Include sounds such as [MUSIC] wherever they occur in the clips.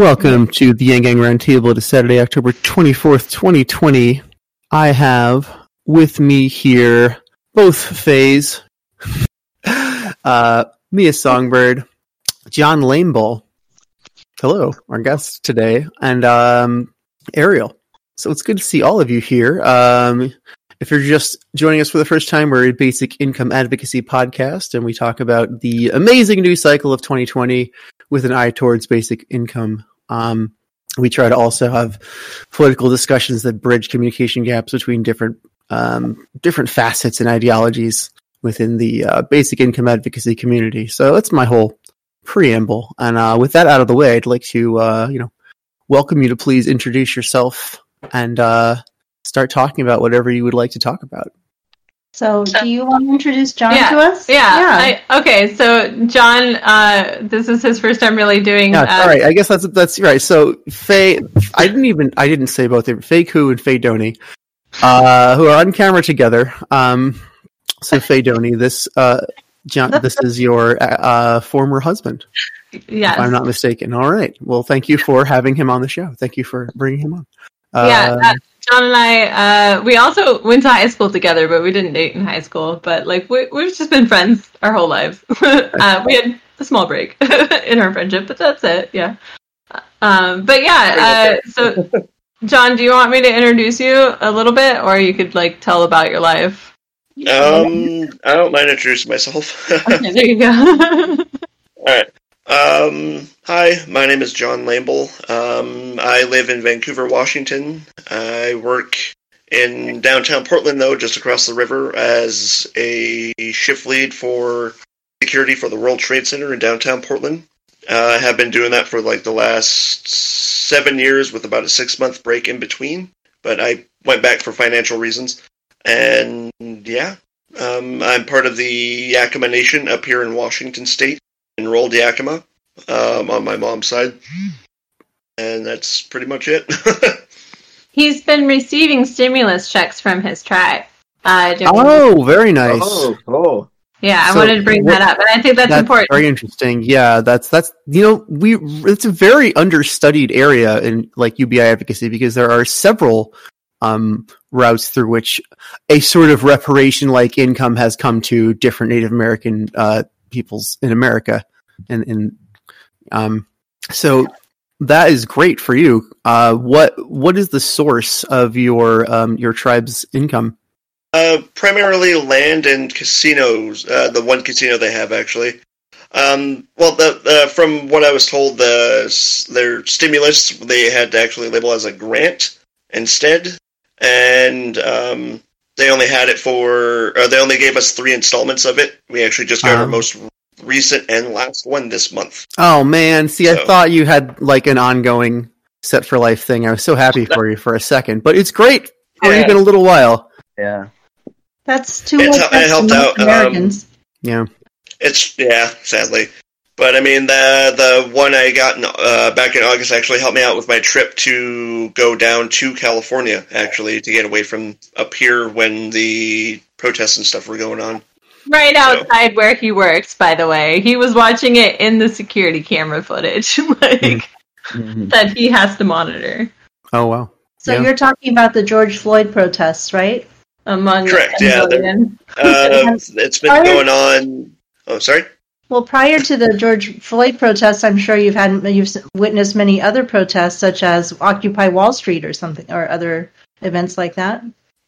Welcome to the Yang Gang Roundtable. It is Saturday, October 24th, 2020. I have with me here both Fays, [LAUGHS] uh, Mia Songbird, Jon Lamebull. Hello, our guest today, and um, Ariel. So it's good to see all of you here. Um, if you're just joining us for the first time, we're a basic income advocacy podcast, and we talk about the amazing news cycle of 2020 with an eye towards basic income. Um, we try to also have political discussions that bridge communication gaps between different um, different facets and ideologies within the uh, basic income advocacy community. So that's my whole preamble. And uh, with that out of the way, I'd like to uh, you know welcome you to please introduce yourself and uh, start talking about whatever you would like to talk about. So, do you want to introduce Jon yeah, to us? Yeah. I, okay. So, Jon, uh, this is his first time really doing. Yeah, uh, all right. I guess that's that's right. So Faye, I didn't even I didn't say both of Faye Koo and Faye Doney, uh, who are on camera together. Um, so Faye Doney, this uh, Jon, this is your uh, former husband, Yes. if I'm not mistaken. All right. Well, thank you for having him on the show. Thank you for bringing him on. yeah. Jon and I, uh, we also went to high school together, but we didn't date in high school. But like, we, we've just been friends our whole lives. [LAUGHS] uh, we had a small break [LAUGHS] in our friendship, but that's it. Yeah. Um, but yeah. Uh, so, Jon, do you want me to introduce you a little bit, or you could like tell about your life? Um, I don't mind introducing myself. [LAUGHS] Okay, there you go. All right. Um, hi, my name is Jon Lamebull. Um, I live in Vancouver, Washington. I work in downtown Portland, though, just across the river, as a shift lead for security for the World Trade Center in downtown Portland. Uh, I have been doing that for like the last seven years with about a six month break in between, but I went back for financial reasons. And yeah, um, I'm part of the Yakima Nation up here in Washington State, enrolled Yakima um, on my mom's side. And that's pretty much it. [LAUGHS] He's been receiving stimulus checks from his tribe. Uh, oh, very nice. Oh, cool. yeah, I so wanted to bring what- that up, and I think that's, important. Very interesting. Yeah, that's that's you know we it's a very understudied area in like UBI advocacy because there are several um, routes through which a sort of reparation like income has come to different Native American uh, peoples in America, and and um, so that is great for you. Uh, what what is the source of your um, your tribe's income? uh, primarily land and casinos. Uh, the one casino they have, actually. Um, well, the, from what I was told, the their stimulus they had to actually label as a grant instead, and um, they only had it for. Or they only gave us three installments of it. We actually just got our Um. most recent and last one this month. Oh man, see, I thought you had like an ongoing set for life thing. I was so happy for you for a second, but it's great for Yeah. even a little while. Yeah. That's too It much it helped most out, um, Americans. Yeah. It's yeah, sadly. But I mean, the the one I got in, uh, back in August actually helped me out with my trip to go down to California, actually, to get away from up here when the protests and stuff were going on. Right outside where he works, by the way. He was watching it in the security camera footage, [LAUGHS] like Mhm. that he has to monitor. Oh wow. so yeah. you're talking about the George Floyd protests, right? Among Correct, yeah. Uh, [LAUGHS] it's been going on. Oh, sorry. Well, prior to the George Floyd protests, I'm sure you've had you've witnessed many other protests, such as Occupy Wall Street or something, or other events like that.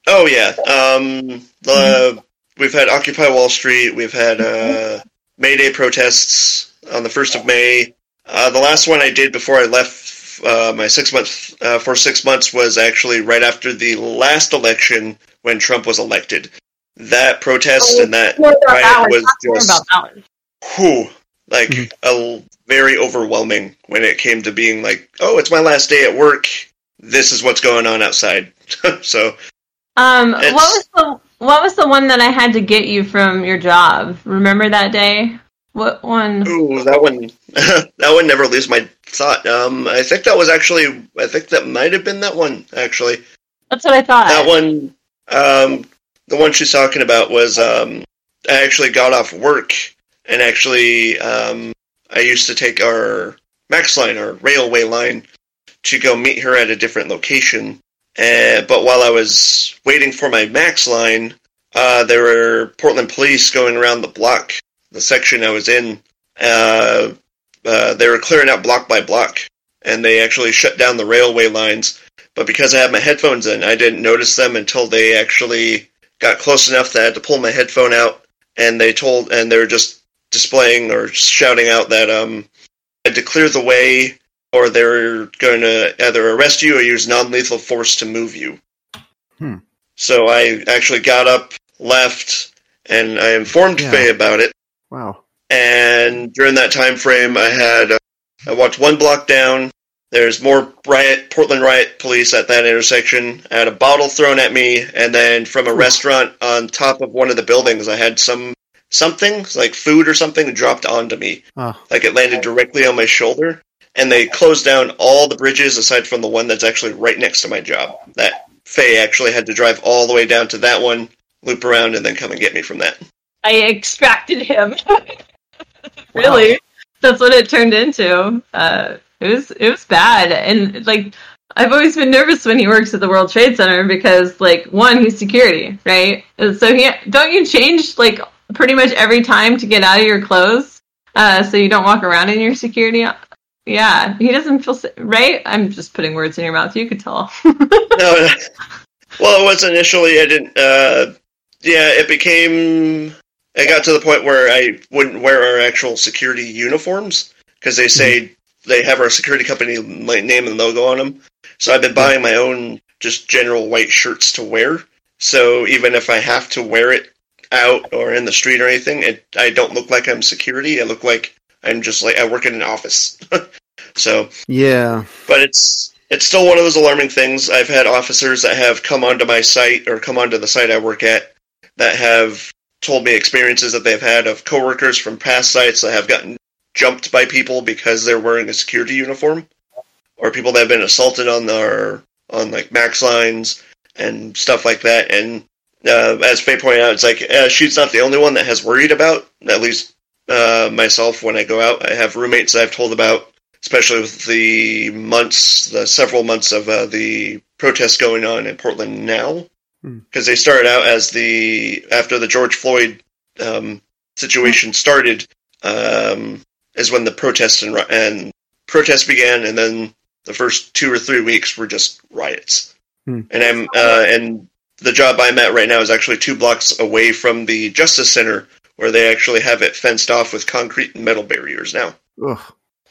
Oh yeah. Um, the we've had Occupy Wall Street. We've had uh, May Day protests on the first of May. Uh, the last one I did before I left uh, my six months uh, for six months was actually right after the last election when Trump was elected. That protest and that riot was just about that one. Whew, like Mhm. a very overwhelming when it came to being like, oh, it's my last day at work. This is what's going on outside. [LAUGHS] so Um, what was the what was the one that I had to get you from your job? Remember that day? What one? Ooh, that one, [LAUGHS] that one never leaves my thought. Um, I think that was actually, I think that might have been that one. Actually, That's what I thought. that one, um, the one she's talking about was, um, I actually got off work and actually, um, I used to take our max line our railway line to go meet her at a different location. Uh, but while I was waiting for my max line, uh, there were Portland police going around the block, the section I was in. Uh, uh, they were clearing out block by block, and they actually shut down the railway lines. But because I had my headphones in, I didn't notice them until they actually got close enough that I had to pull my headphone out, and they told, and they were just displaying or shouting out that um, I had to clear the way, or they're going to either arrest you or use non-lethal force to move you. Hmm. So I actually got up, left, and I informed Yeah. Faye about it. Wow. And during that time frame, I had uh, I walked one block down. There's more riot Portland riot police at that intersection. I had a bottle thrown at me, and then from a restaurant on top of one of the buildings, I had some something like food or something dropped onto me, Oh, like it landed directly on my shoulder. And they closed down all the bridges aside from the one that's actually right next to my job. That Faye actually had to drive all the way down to that one, loop around, and then come and get me from that. I extracted him. [LAUGHS] really, that's what it turned into. Uh, it was it was bad, and like I've always been nervous when he works at the World Trade Center because like one, he's security, right? And So he don't you change like pretty much every time to get out of your clothes, uh, so you don't walk around in your security. Yeah, he doesn't feel sa- right. I'm just putting words in your mouth. You could tell. [LAUGHS] no, well, it was initially. I didn't. Uh, yeah, it became. It got to the point where I wouldn't wear our actual security uniforms because they say they have our security company like, name and logo on them. So I've been buying my own just general white shirts to wear. So even if I have to wear it out or in the street or anything, it I don't look like I'm security. I look like I'm just like I work in an office. [LAUGHS] so yeah. but it's it's still one of those alarming things. I've had officers that have come onto my site or come onto the site I work at that have told me experiences that they've had of coworkers from past sites that have gotten jumped by people because they're wearing a security uniform, or people that have been assaulted on their on like max lines and stuff like that. And uh, as Faye pointed out, it's like uh, she's not the only one that has worried about. At least uh, myself, when I go out, I have roommates that I've told about especially with the months, the several months of uh, the protests going on in Portland now, Hmm. because they started out as the after the George Floyd um, situation started, um, is when the protests and, and protests began, and then the first two or three weeks were just riots. Hmm. And I'm uh, and the job I'm at right now is actually two blocks away from the Justice Center, where they actually have it fenced off with concrete and metal barriers now. Ugh.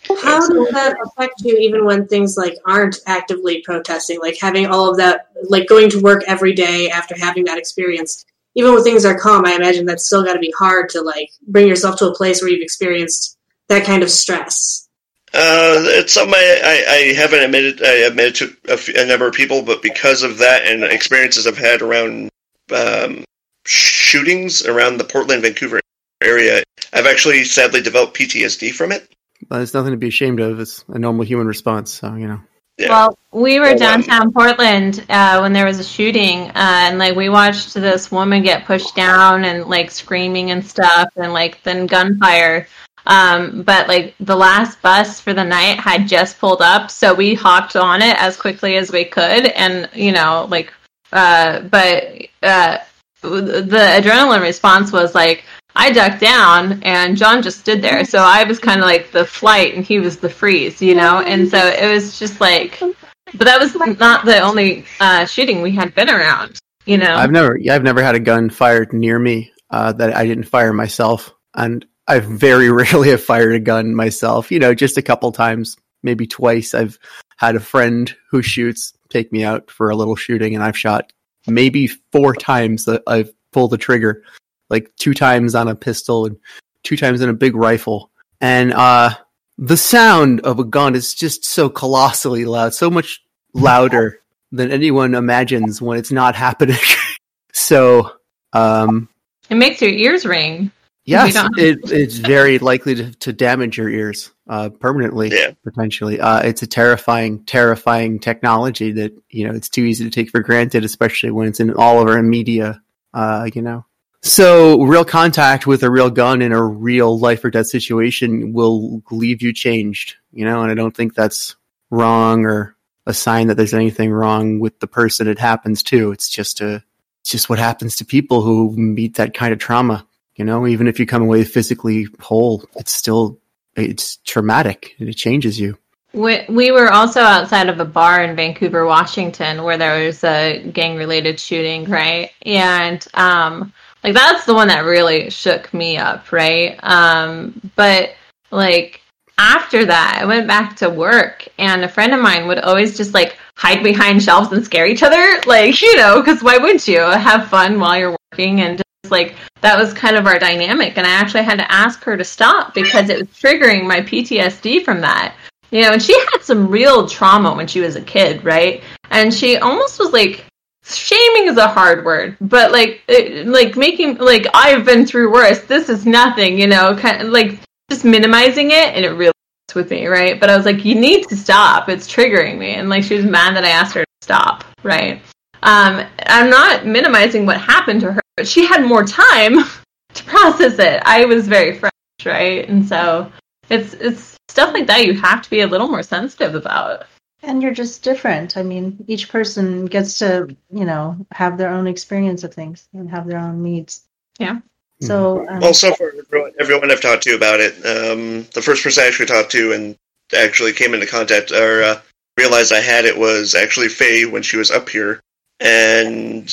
How does that affect you even when things like aren't actively protesting? Like having all of that, like going to work every day after having that experience. Even when things are calm, I imagine that's still got to be hard to like bring yourself to a place where you've experienced that kind of stress. Uh, it's something I, I, I haven't admitted. I admitted to a, f- a number of people, but because of that and experiences I've had around um, shootings around the Portland, Vancouver area, I've actually sadly developed PTSD from it. But there's nothing to be ashamed of. It's a normal human response. So you know. Yeah. Well, we were Well, um, downtown Portland uh, when there was a shooting, uh, and like we watched this woman get pushed down and like screaming and stuff, and like then gunfire. Um, but like the last bus for the night had just pulled up, so we hopped on it as quickly as we could, and you know, like, uh, but uh, the adrenaline response was like I ducked down and Jon just stood there. So I was kind of like the flight and he was the freeze, you know? And so it was just like, but that was not the only uh, shooting we had been around, you know? I've never, I've never had a gun fired near me uh, that I didn't fire myself, and I very [LAUGHS] rarely have fired a gun myself. You know, just a couple times, maybe twice. I've had a friend who shoots take me out for a little shooting, and I've shot maybe four times that I've pulled the trigger, like two times on a pistol and two times on a big rifle, and uh, the sound of a gun is just so colossally loud, so much louder than anyone imagines when it's not happening. [LAUGHS] so, um, it makes your ears ring. Yes, it, it's very likely to, to damage your ears uh, permanently, Yeah. potentially. Uh, it's a terrifying, terrifying technology that you know it's too easy to take for granted, especially when it's in all of our media. Uh, you know, So, real contact with a real gun in a real life or death situation will leave you changed, you know, and I don't think that's wrong or a sign that there's anything wrong with the person it happens to. It's just a, it's just what happens to people who meet that kind of trauma, you know, even if you come away physically whole, it's still, it's traumatic and it changes you. We, we were also outside of a bar in Vancouver, Washington, where there was a gang related shooting, right? And, um, like that's the one that really shook me up, right? Um, but like after that, I went back to work, and a friend of mine would always just like hide behind shelves and scare each other, [LAUGHS] like you know, because why wouldn't you have fun while you're working and just like that was kind of our dynamic. And I actually had to ask her to stop because it was triggering my PTSD from that. You know, and she had some real trauma when she was a kid, right? And she almost was like shaming is a hard word, but like it, like making like I've been through worse. This is nothing, you know, kind of like just minimizing it, and it really with me, right? But I was like, you need to stop. It's triggering me, and like she was mad that I asked her to stop, right? Um, I'm not minimizing what happened to her, but she had more time [LAUGHS] to process it. I was very fresh, right? And so it's it's stuff like that you have to be a little more sensitive about. And you're just different. I mean, each person gets to, you know, have their own experience of things and have their own needs. Yeah. So, um, Well, so far, everyone, everyone I've talked to about it, um, the first person I actually talked to and actually came into contact or uh, realized I had it was actually Faye when she was up here. And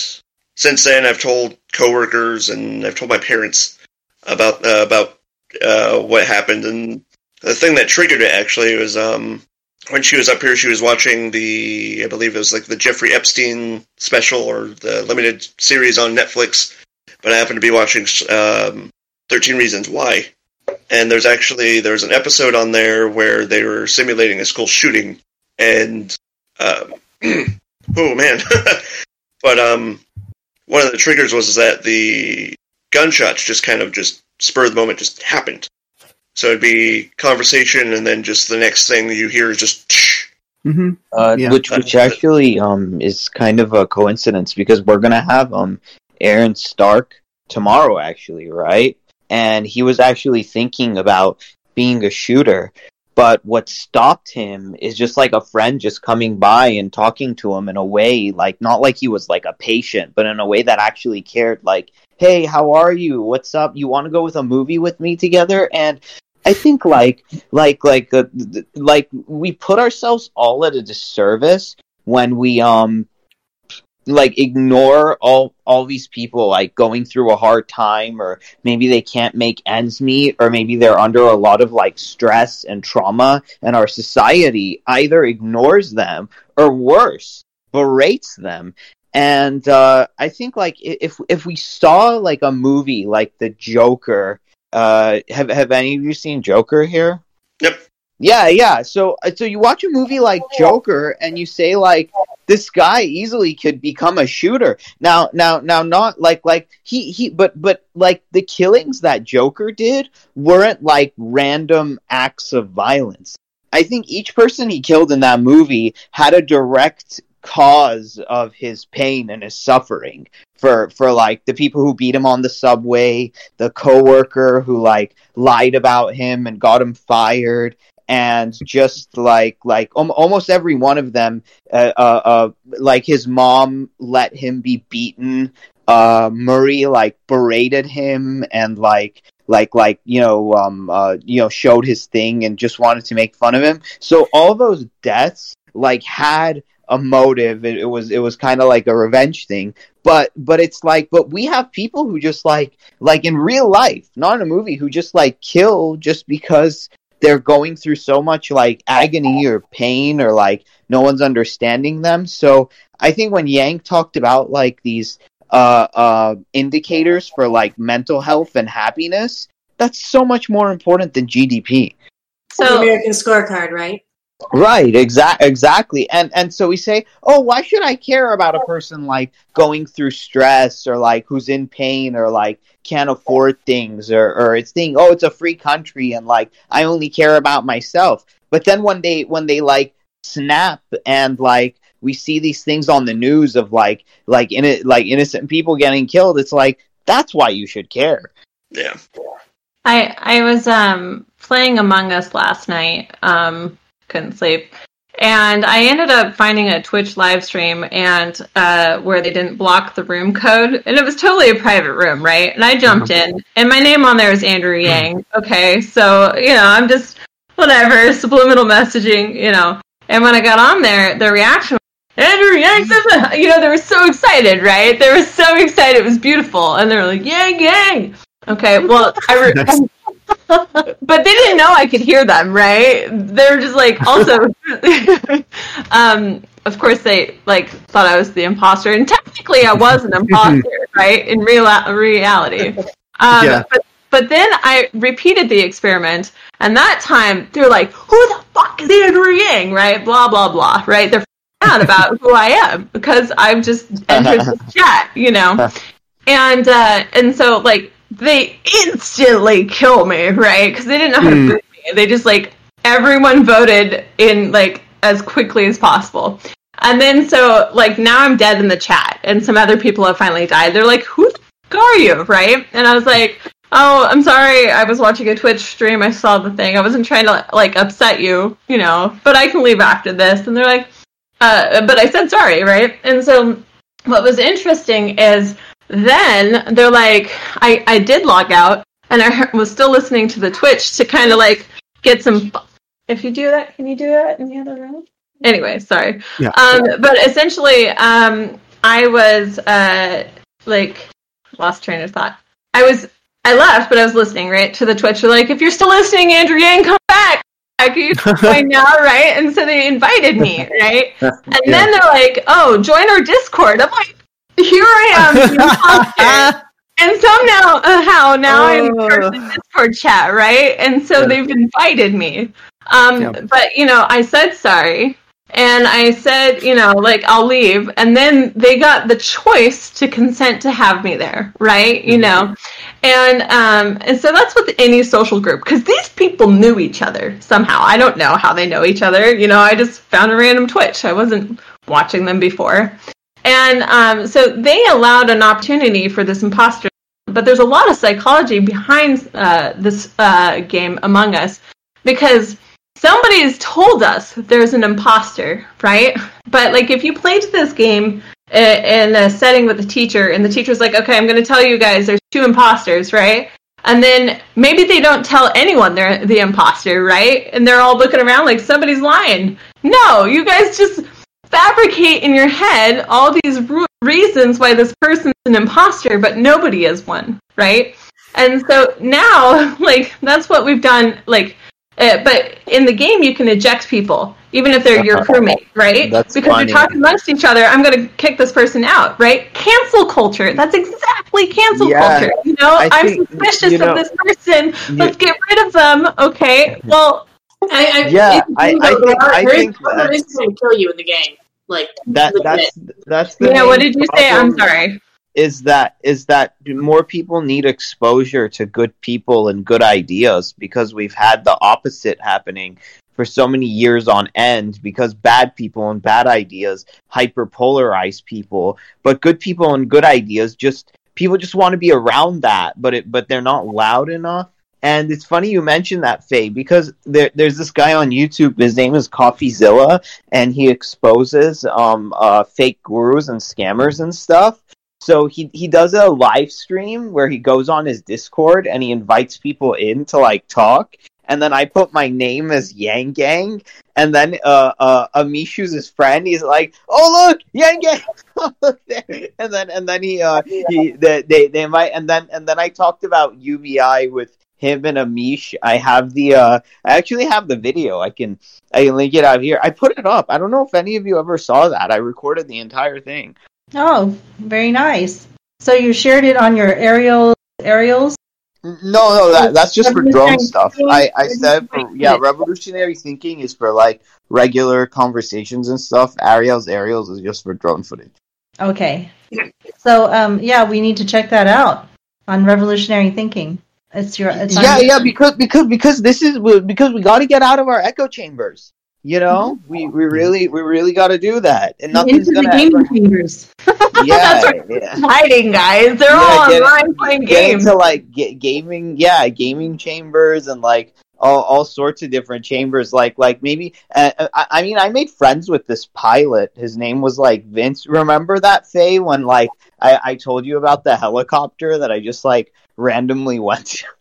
since then, I've told coworkers and I've told my parents about uh, about uh, what happened. And the thing that triggered it actually was um, when she was up here, she was watching the, I believe it was like the Jeffrey Epstein special or the limited series on Netflix. But I happened to be watching um, 13 Reasons Why. And there's actually, there's an episode on there where they were simulating a school shooting. And, um, [CLEARS THROAT] oh man. [LAUGHS] but, um, one of the triggers was that the gunshots just kind of just spur of the moment just happened. So it'd be conversation, and then just the next thing you hear is just. Mm-hmm. Uh, Yeah. which which actually um is kind of a coincidence because we're gonna have um Aaron Stark tomorrow actually, right? And he was actually thinking about being a shooter, but what stopped him is just like a friend just coming by and talking to him in a way like not like he was like a patient, but in a way that actually cared like, "Hey, how are you? What's up? You want to go with a movie with me together?" And I think like like like uh, like we put ourselves all at a disservice when we um like ignore all all these people like going through a hard time or maybe they can't make ends meet or maybe they're under a lot of like stress and trauma and our society either ignores them or worse berates them and uh i think like if if we saw like a movie like the joker uh have have any of you seen joker here Yep. Yeah yeah. So uh, so you watch a movie like joker and you say like this guy easily could become a shooter. Now now now not like like he he but but like the killings that joker did weren't like random acts of violence. I think each person he killed in that movie had a direct cause of his pain and his suffering for for like the people who beat him on the subway the coworker who like lied about him and got him fired and just like like um, almost every one of them uh, uh, uh like his mom let him be beaten. Uh murray like berated him and like like like you know um uh you know showed his thing and just wanted to make fun of him. So all those deaths like had a motive. It, it was it was kind of like a revenge thing. But but it's like but we have people who just like like in real life not in a movie who just like kill just because they're going through so much like agony or pain or like no one's understanding them so i think when yang talked about like these uh uh indicators for like mental health and happiness that's so much more important than gdp So American scorecard, right? Right, exact, exactly. And and so we say, "Oh, why should I care about a person like going through stress or like who's in pain or like can't afford things or or it's thinking, "Oh, it's a free country and like I only care about myself." But then when they when they like snap and like we see these things on the news of like like in it like innocent people getting killed, it's like That's why you should care. Yeah. I I was um playing Among Us last night. Um, couldn't sleep, and I ended up finding a Twitch live stream and uh, where they didn't block the room code, and it was totally a private room, right? And I jumped in, and my name on there is Andrew Yang. Okay, so you know I'm just whatever [LAUGHS] subliminal messaging, you know. And when I got on there, the reaction Andrew Yang says. [LAUGHS] You know, they were so excited, right? They were so excited. It was beautiful. And they were like, Yang, Yang. Okay, well, I [LAUGHS] re-. But they didn't know I could hear them, right? They were just like, also, [LAUGHS] um, of course, they like thought I was the imposter, and technically, I was an imposter, [LAUGHS] right? In real reality, um, Yeah. but but then I repeated the experiment, and that time they're like, "Who the fuck is Andrew Yang?" Right? Blah blah blah. Right? They're out about who I am because I've just [LAUGHS] entered this chat, you know, and uh, and so like they instantly kill me, right? Because they didn't know how Hmm. to boot me. They just like everyone voted in like as quickly as possible. And then so like now I'm dead in the chat, and some other people have finally died. They're like, "Who the are you?" Right? And I was like, "Oh, I'm sorry. I was watching a Twitch stream. I saw the thing. I wasn't trying to like upset you, you know. But I can leave after this." And they're like, uh, "But I said sorry, right?" And so what was interesting is then they're like, I I did log out, and I [LAUGHS] was still listening to the Twitch to kind of like get some. If you do that, can you do that in the other room? Anyway, sorry. Yeah. Um, but essentially, um, I was uh, like lost train of thought. I was I left, but I was listening right to the Twitch. They're like, if you're still listening, Andrew Yang, come back. I can [LAUGHS] join now, right? And so they invited me, right? [LAUGHS] And then they're like, oh, join our Discord. I'm like, here I am. [LAUGHS] And somehow, uh, how now I'm part of the Discord chat, right? And so Yeah. they've invited me. Um, Yeah. But you know, I said sorry, and I said, you know, like I'll leave, and then they got the choice to consent to have me there, right? You know, and um, and so that's with any social group because these people knew each other somehow. I don't know how they know each other. You know, I just found a random Twitch. I wasn't watching them before. And um, so they allowed an opportunity for this imposter. But there's a lot of psychology behind uh, this uh, game Among Us because somebody's told us there's an imposter, right? But like if you played this game in a setting with a teacher and the teacher's like, okay, I'm going to tell you guys there's two imposters, right? And then maybe they don't tell anyone they're the imposter, right? And they're all looking around like somebody's lying. No, you guys just fabricate in your head all these reasons why this person's an imposter, but nobody is one, right? And so now, [LAUGHS] like, that's what we've done, like, uh, but in the game, you can eject people, even if they're your crewmate, right? That's because funny. they're talking amongst each other. I'm going to kick this person out, right? Cancel culture. That's exactly cancel Yeah, culture. You know, I I'm think, suspicious you know, of this person. Let's get rid of them. Okay. Well, I, I, Yeah, I- I think- I think that's- going to kill you in the game. Like That legit. that's that's the yeah. What did you say? I'm sorry. Is that is that more people need exposure to good people and good ideas because we've had the opposite happening for so many years on end because bad people and bad ideas hyperpolarize people but good people and good ideas just people just want to be around that but it but they're not loud enough and it's funny you mentioned that Faye because there, there's this guy on YouTube. His name is CoffeeZilla, and he exposes um uh fake gurus and scammers and stuff. So he he does a live stream where he goes on his Discord and he invites people in to like talk. And then I put my name as Yang Gang, and then uh uh Amishu's his friend. He's like, "Oh look, Yang Gang!" [LAUGHS] And then and then he uh he they, they they invite and then and then I talked about UBI with him and Amish. I have the uh I actually have the video. I can I can link it out here. I put it up. I don't know if any of you ever saw that. I recorded the entire thing. Oh, very nice. So you shared it on your aerial aerials? No, no, that that's just for drone stuff. I I said for yeah, revolutionary thinking is for like regular conversations and stuff. Ariel's aerials is just for drone footage. Okay. So um yeah, we need to check that out on revolutionary thinking. It's your it's Yeah, yeah, because because because this is because we got to get out of our echo chambers. You know, we, we really we really got to do that, and nothing's Into the gaming ever, chambers. [LAUGHS] yeah, That's right. yeah. Hiding, guys. They're Yeah, all get- online playing get games. into like ga- gaming, yeah, gaming chambers and like all, all sorts of different chambers. Like like maybe uh, I, I mean I made friends with this pilot. His name was like Vince. Remember that Faye when like I, I told you about the helicopter that I just like randomly went? [LAUGHS]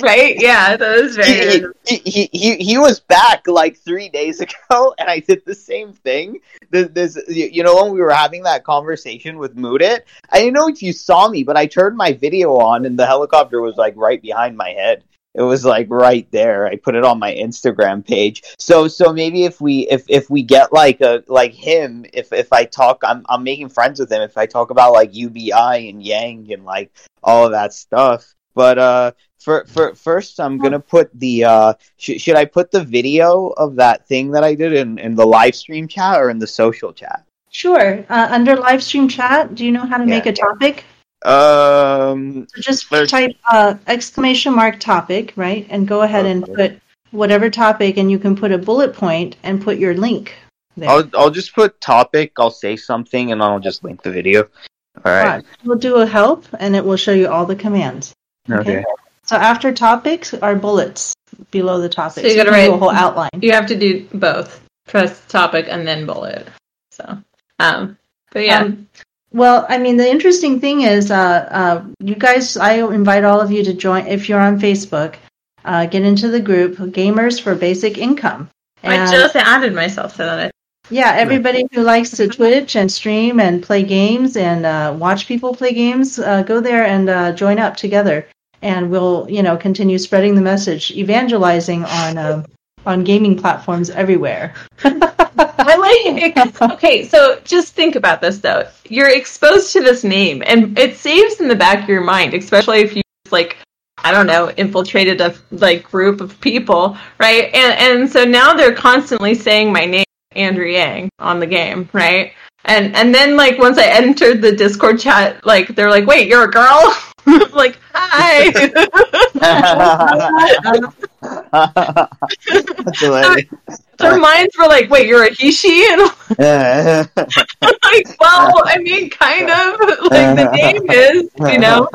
Right? Yeah, that was very. he, he, he, he, was back like three days [LAUGHS] ago, and I did the same thing. This, there's, you know, when we were having that conversation with Moodit, I didn't know if you saw me, but I turned my video on, and the helicopter was like right behind my head. It was like right there. I put it on my Instagram page. So, so maybe if we, if if we get like a like him, if if I talk, I'm I'm making friends with him. If I talk about like UBI and Yang and like all of that stuff, but uh for, for first i'm gonna put the uh sh- should i put the video of that thing that i did in, in the live stream chat or in the social chat Sure. Uh, under live stream chat, do you know how to make a topic? Um So just There's- type uh, exclamation mark topic, right? And go ahead and put whatever topic, and you can put a bullet point and put your link there. i'll i'll just put topic i'll say something and i'll just link the video all right Right. We'll do a help, and it will show you all the commands. okay So after topics are bullets below the topics. So you gotta write- a whole outline. You have to do both. Press topic and then bullet. So, um, but yeah. Um, well, I mean, the interesting thing is, uh, uh, you guys, I invite all of you to join if you're on Facebook. Uh, get into the group Gamers for Basic Income. I just added myself to that. Yeah, everybody who likes to Twitch and stream and play games and uh, watch people play games, uh, go there and uh, join up together, and we'll you know continue spreading the message, evangelizing on um on gaming platforms everywhere. [LAUGHS] [LAUGHS] I like Okay, so just think about this though. You're exposed to this name and it saves in the back of your mind, especially if you like I don't know, infiltrated a like group of people, right? And and so now they're constantly saying my name, Andrew Yang, on the game, right? And and then like once I entered the Discord chat, like they're like, "Wait, you're a girl?" [LAUGHS] like, "Hi." [LAUGHS] Their minds were like, "Wait, you're a he she?" And I'm like, [LAUGHS] "Well, I mean, kind of. [LAUGHS] Like the name is, you know."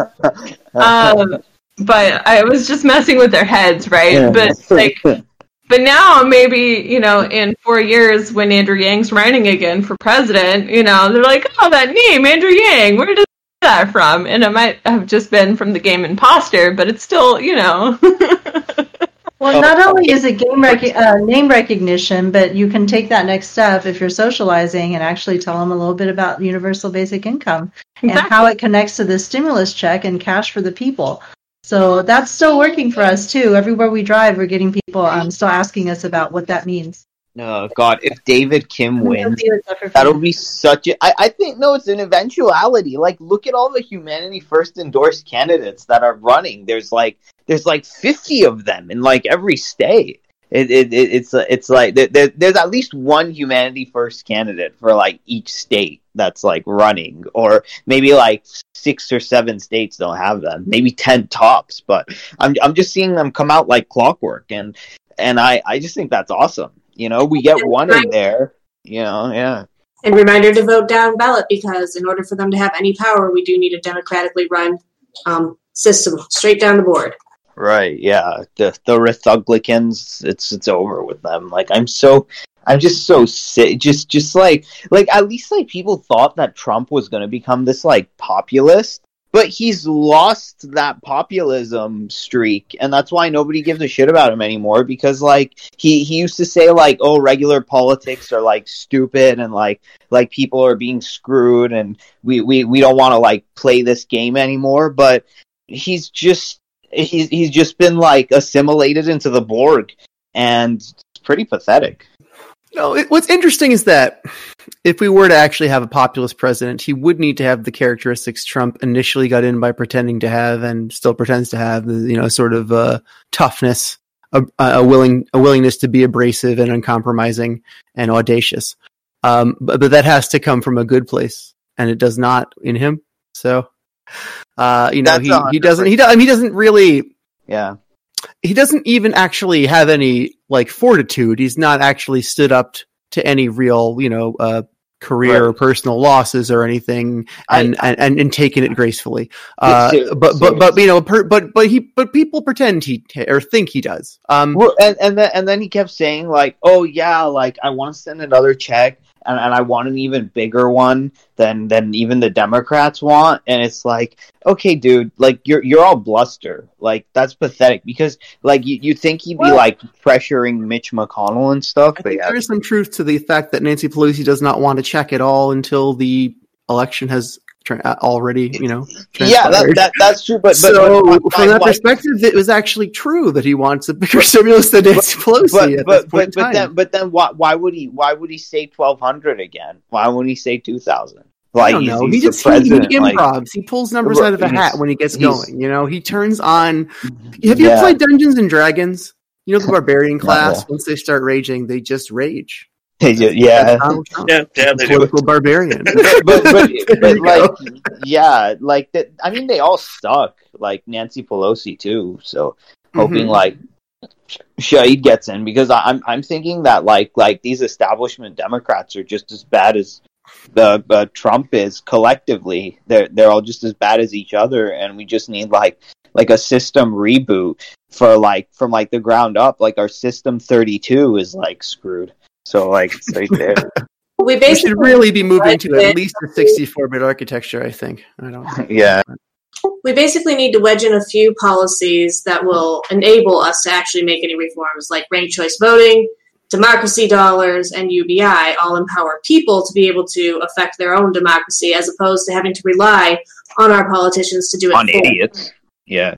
Um, but I was just messing with their heads, right? But [LAUGHS] like, but now maybe you know, in four years when Andrew Yang's running again for president, you know, they're like, "Oh, that name, Andrew Yang. Where did that come from?" And it might have just been from the game Imposter, but it's still, you know. Well, not only is it game rec- uh, name recognition, but you can take that next step if you're socializing and actually tell them a little bit about universal basic income and how it connects to the stimulus check and cash for the people. So that's still working for us too. Everywhere we drive, we're getting people um, still asking us about what that means. No god if david kim wins That'll be such a. I, I think no, it's an eventuality. Like, look at all the humanity first endorsed candidates that are running. There's like there's like fifty of them in like every state. It, it, it it's it's like there, there- there's at least one humanity first candidate for like each state that's like running, or maybe like six or seven states don't have them. Maybe ten tops, but I'm I'm just seeing them come out like clockwork, and and I I just think that's awesome. You know, we get one in there. You know, yeah. And reminder to vote down ballot because in order for them to have any power, we do need a democratically run um, system straight down the board. Right, yeah. The the Republicans, it's it's over with them. Like I'm so I'm just so sick just just like like at least like people thought that Trump was gonna become this like populist, but he's lost that populism streak and that's why nobody gives a shit about him anymore because like he he used to say like oh regular politics are like stupid and like like people are being screwed and we we, we don't want to like play this game anymore but he's just he's he's just been like assimilated into the Borg, and it's pretty pathetic. No, it, what's interesting is that if we were to actually have a populist president, he would need to have the characteristics Trump initially got in by pretending to have and still pretends to have. You know sort of uh, toughness, a, a willing a willingness to be abrasive and uncompromising and audacious. Um, but, but that has to come from a good place, and it does not in him. So, uh, you know, That's he, he doesn't he, do, I mean, he doesn't really Yeah, he doesn't even actually have any like fortitude. He's not actually stood up to any real, you know, uh, career or personal losses or anything, I- and and, and, and taken it gracefully. Uh, but but but you know, per, but but he but people pretend he or think he does. Um, Well, and and then and then he kept saying like, "Oh yeah, like I want to send another check, and, and I want an even bigger one than than even the Democrats want." And it's like, okay, dude, like you're you're all bluster. Like that's pathetic because like you you think he'd be Well- like pressuring Mitch McConnell and stuff, I but think yeah, there is some truth to the fact that Nancy Pelosi does not want to check at all until the election has tra- uh, already, you know. yeah, that, that that's true. But but, so, but, from that perspective, it was actually true that he wants a bigger stimulus than Nancy Pelosi but but point but, but then but then why why would he why would he say twelve hundred again? Why wouldn't he say two thousand? I Like don't know. He just he, he president. like, he pulls numbers out of a hat when he gets going. You know, he turns on. Have you Yeah. played Dungeons and Dragons? You know the [LAUGHS] barbarian class. Once they start raging, they just rage. They ju- yeah, That's Donald Trump, Yeah, yeah, the they do. political barbarian. [LAUGHS] but but, but [LAUGHS] like go. yeah, like that. I mean, they all stuck. Like Nancy Pelosi too. So hoping Mhm. like Shahid gets in because I- I'm I'm thinking that like like these establishment Democrats are just as bad as the uh, Trump is collectively. They're they're all just as bad as each other, and we just need like like a system reboot for like from like the ground up. Like our system 32 is like screwed. So like it's right there. [LAUGHS] We We basically should really be moving to at least a 64-bit architecture. I think. I don't. [LAUGHS] yeah. we basically need to wedge in a few policies that will enable us to actually make any reforms, like ranked choice voting, democracy dollars, and UBI. All empower people to be able to affect their own democracy, as opposed to having to rely on our politicians to do it on for idiots. Yeah.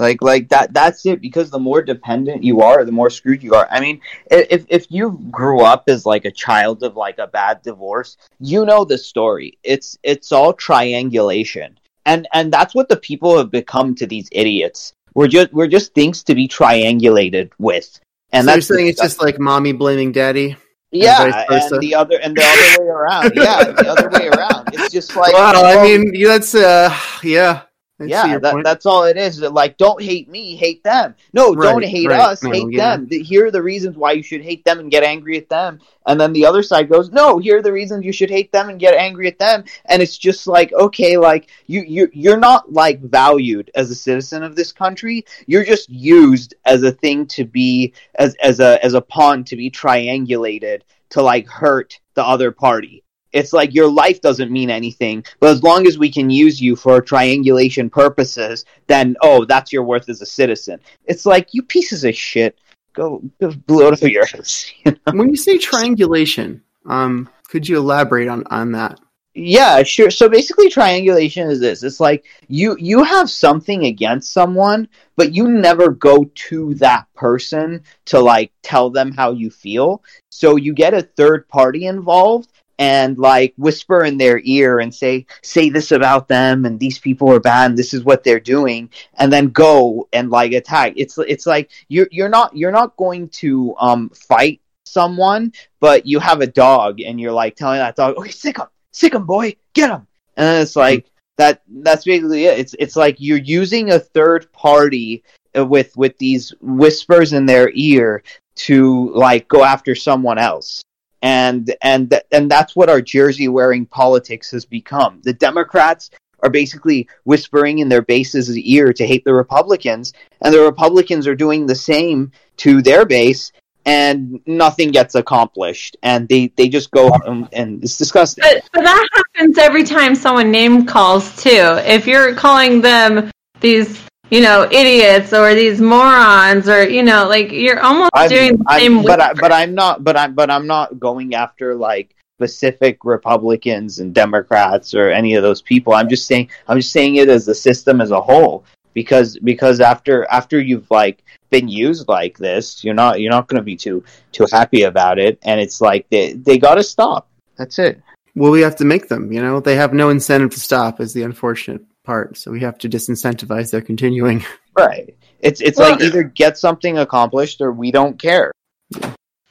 Like like that that's it because the more dependent you are, the more screwed you are. I mean, if if you grew up as like a child of like a bad divorce, you know the story. It's it's all triangulation. And and that's what the people have become to these idiots. We're just we're just things to be triangulated with. And so you're saying it's just like mommy blaming daddy. yeah, versa. and the other and the other way around. Yeah, the other way around. It's just [LAUGHS] like well, I mean, that's uh, yeah. I yeah, that, that's all it is. Like, don't hate me, hate them. No, Right, don't hate right, us, no, hate yeah. them. Here are the reasons why you should hate them and get angry at them. And then the other side goes, no, here are the reasons you should hate them and get angry at them. And it's just like, okay, like you you you're not like valued as a citizen of this country. You're just used as a thing to be as as a as a pawn to be triangulated to like hurt the other party. It's like your life doesn't mean anything, but as long as we can use you for triangulation purposes, then oh, that's your worth as a citizen. It's like you pieces of shit. Go, go blow it over your [LAUGHS] you know? when you say triangulation, um, could you elaborate on on that? Yeah, sure. So basically, triangulation is this: it's like you you have something against someone, but you never go to that person to like tell them how you feel. So you get a third party involved and like whisper in their ear and say say this about them and these people are bad and this is what they're doing and then go and like attack. It's it's like you're you're not you're not going to um fight someone but you have a dog and you're like telling that dog okay sick him sick him boy get him and it's like that that's basically it. It's it's like you're using a third party uh, with with these whispers in their ear to like go after someone else and and th- and that's what our jersey wearing politics has become. The democrats are basically whispering in their base's ear to hate the republicans and the republicans are doing the same to their base and nothing gets accomplished. And they they just go and, and it's disgusting. But, but that happens every time someone name calls too. If you're calling them these, you know, idiots or these morons or you know, like you're almost I'm, doing the I'm- same. but I, but I'm not but I'm but I'm not going after like specific Republicans and Democrats or any of those people. I'm just saying I'm just saying it as a system as a whole because because after after you've like been used like this, you're not you're not going to be too too happy about it, and it's like they they got to stop. That's it. Well, we have to make them. You know, they have no incentive to stop. Is the unfortunate part. So we have to disincentivize their continuing. [LAUGHS] Right. It's it's Well- like either get something accomplished or we don't care.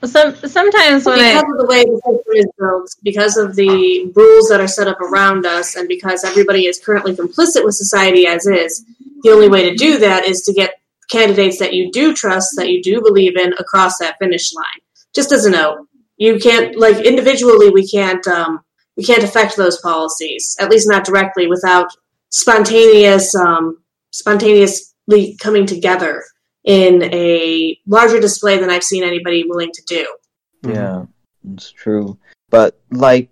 Some sometimes when because I of the way the system is built, because of the rules that are set up around us, and because everybody is currently complicit with society as is, the only way to do that is to get candidates that you do trust, that you do believe in across that finish line. Just as a note, you can't like individually we can't um, we can't affect those policies, at least not directly, without spontaneous um, spontaneously coming together in a larger display than I've seen anybody willing to do. Yeah, it's true. But like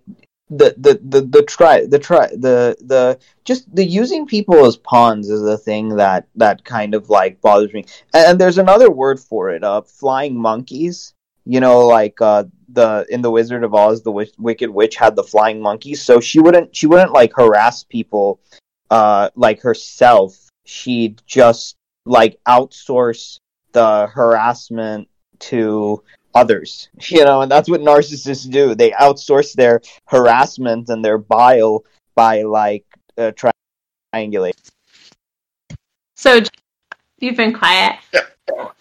the the the the try the try the the just the using people as pawns is the thing that that kind of like bothers me. And, and there's another word for it. Uh, flying monkeys. You know, like uh, the in the Wizard of Oz, the w- Wicked Witch had the flying monkeys, so she wouldn't she wouldn't like harass people uh like herself. She'd just like outsource the harassment to others [LAUGHS] you know and that's what narcissists do they outsource their harassment and their bile by like uh, triangulate So you've been quiet. Yeah.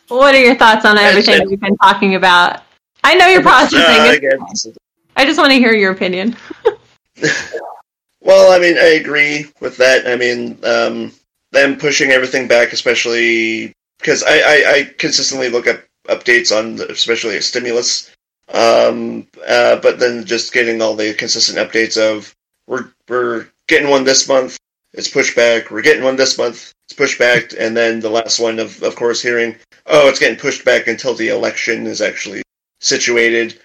What are your thoughts on everything It's- we've been talking about? I know you're [LAUGHS] processing. Uh, I it. I just want to hear your opinion. [LAUGHS] Well, I mean, I agree with that. I mean, um, them pushing everything back, especially because I, I, I consistently look up updates on, the, especially stimulus. Um, uh, but then just getting all the consistent updates of we're we're getting one this month, it's pushed back. We're getting one this month, it's pushed back, and then the last one of of course hearing, oh, it's getting pushed back until the election is actually situated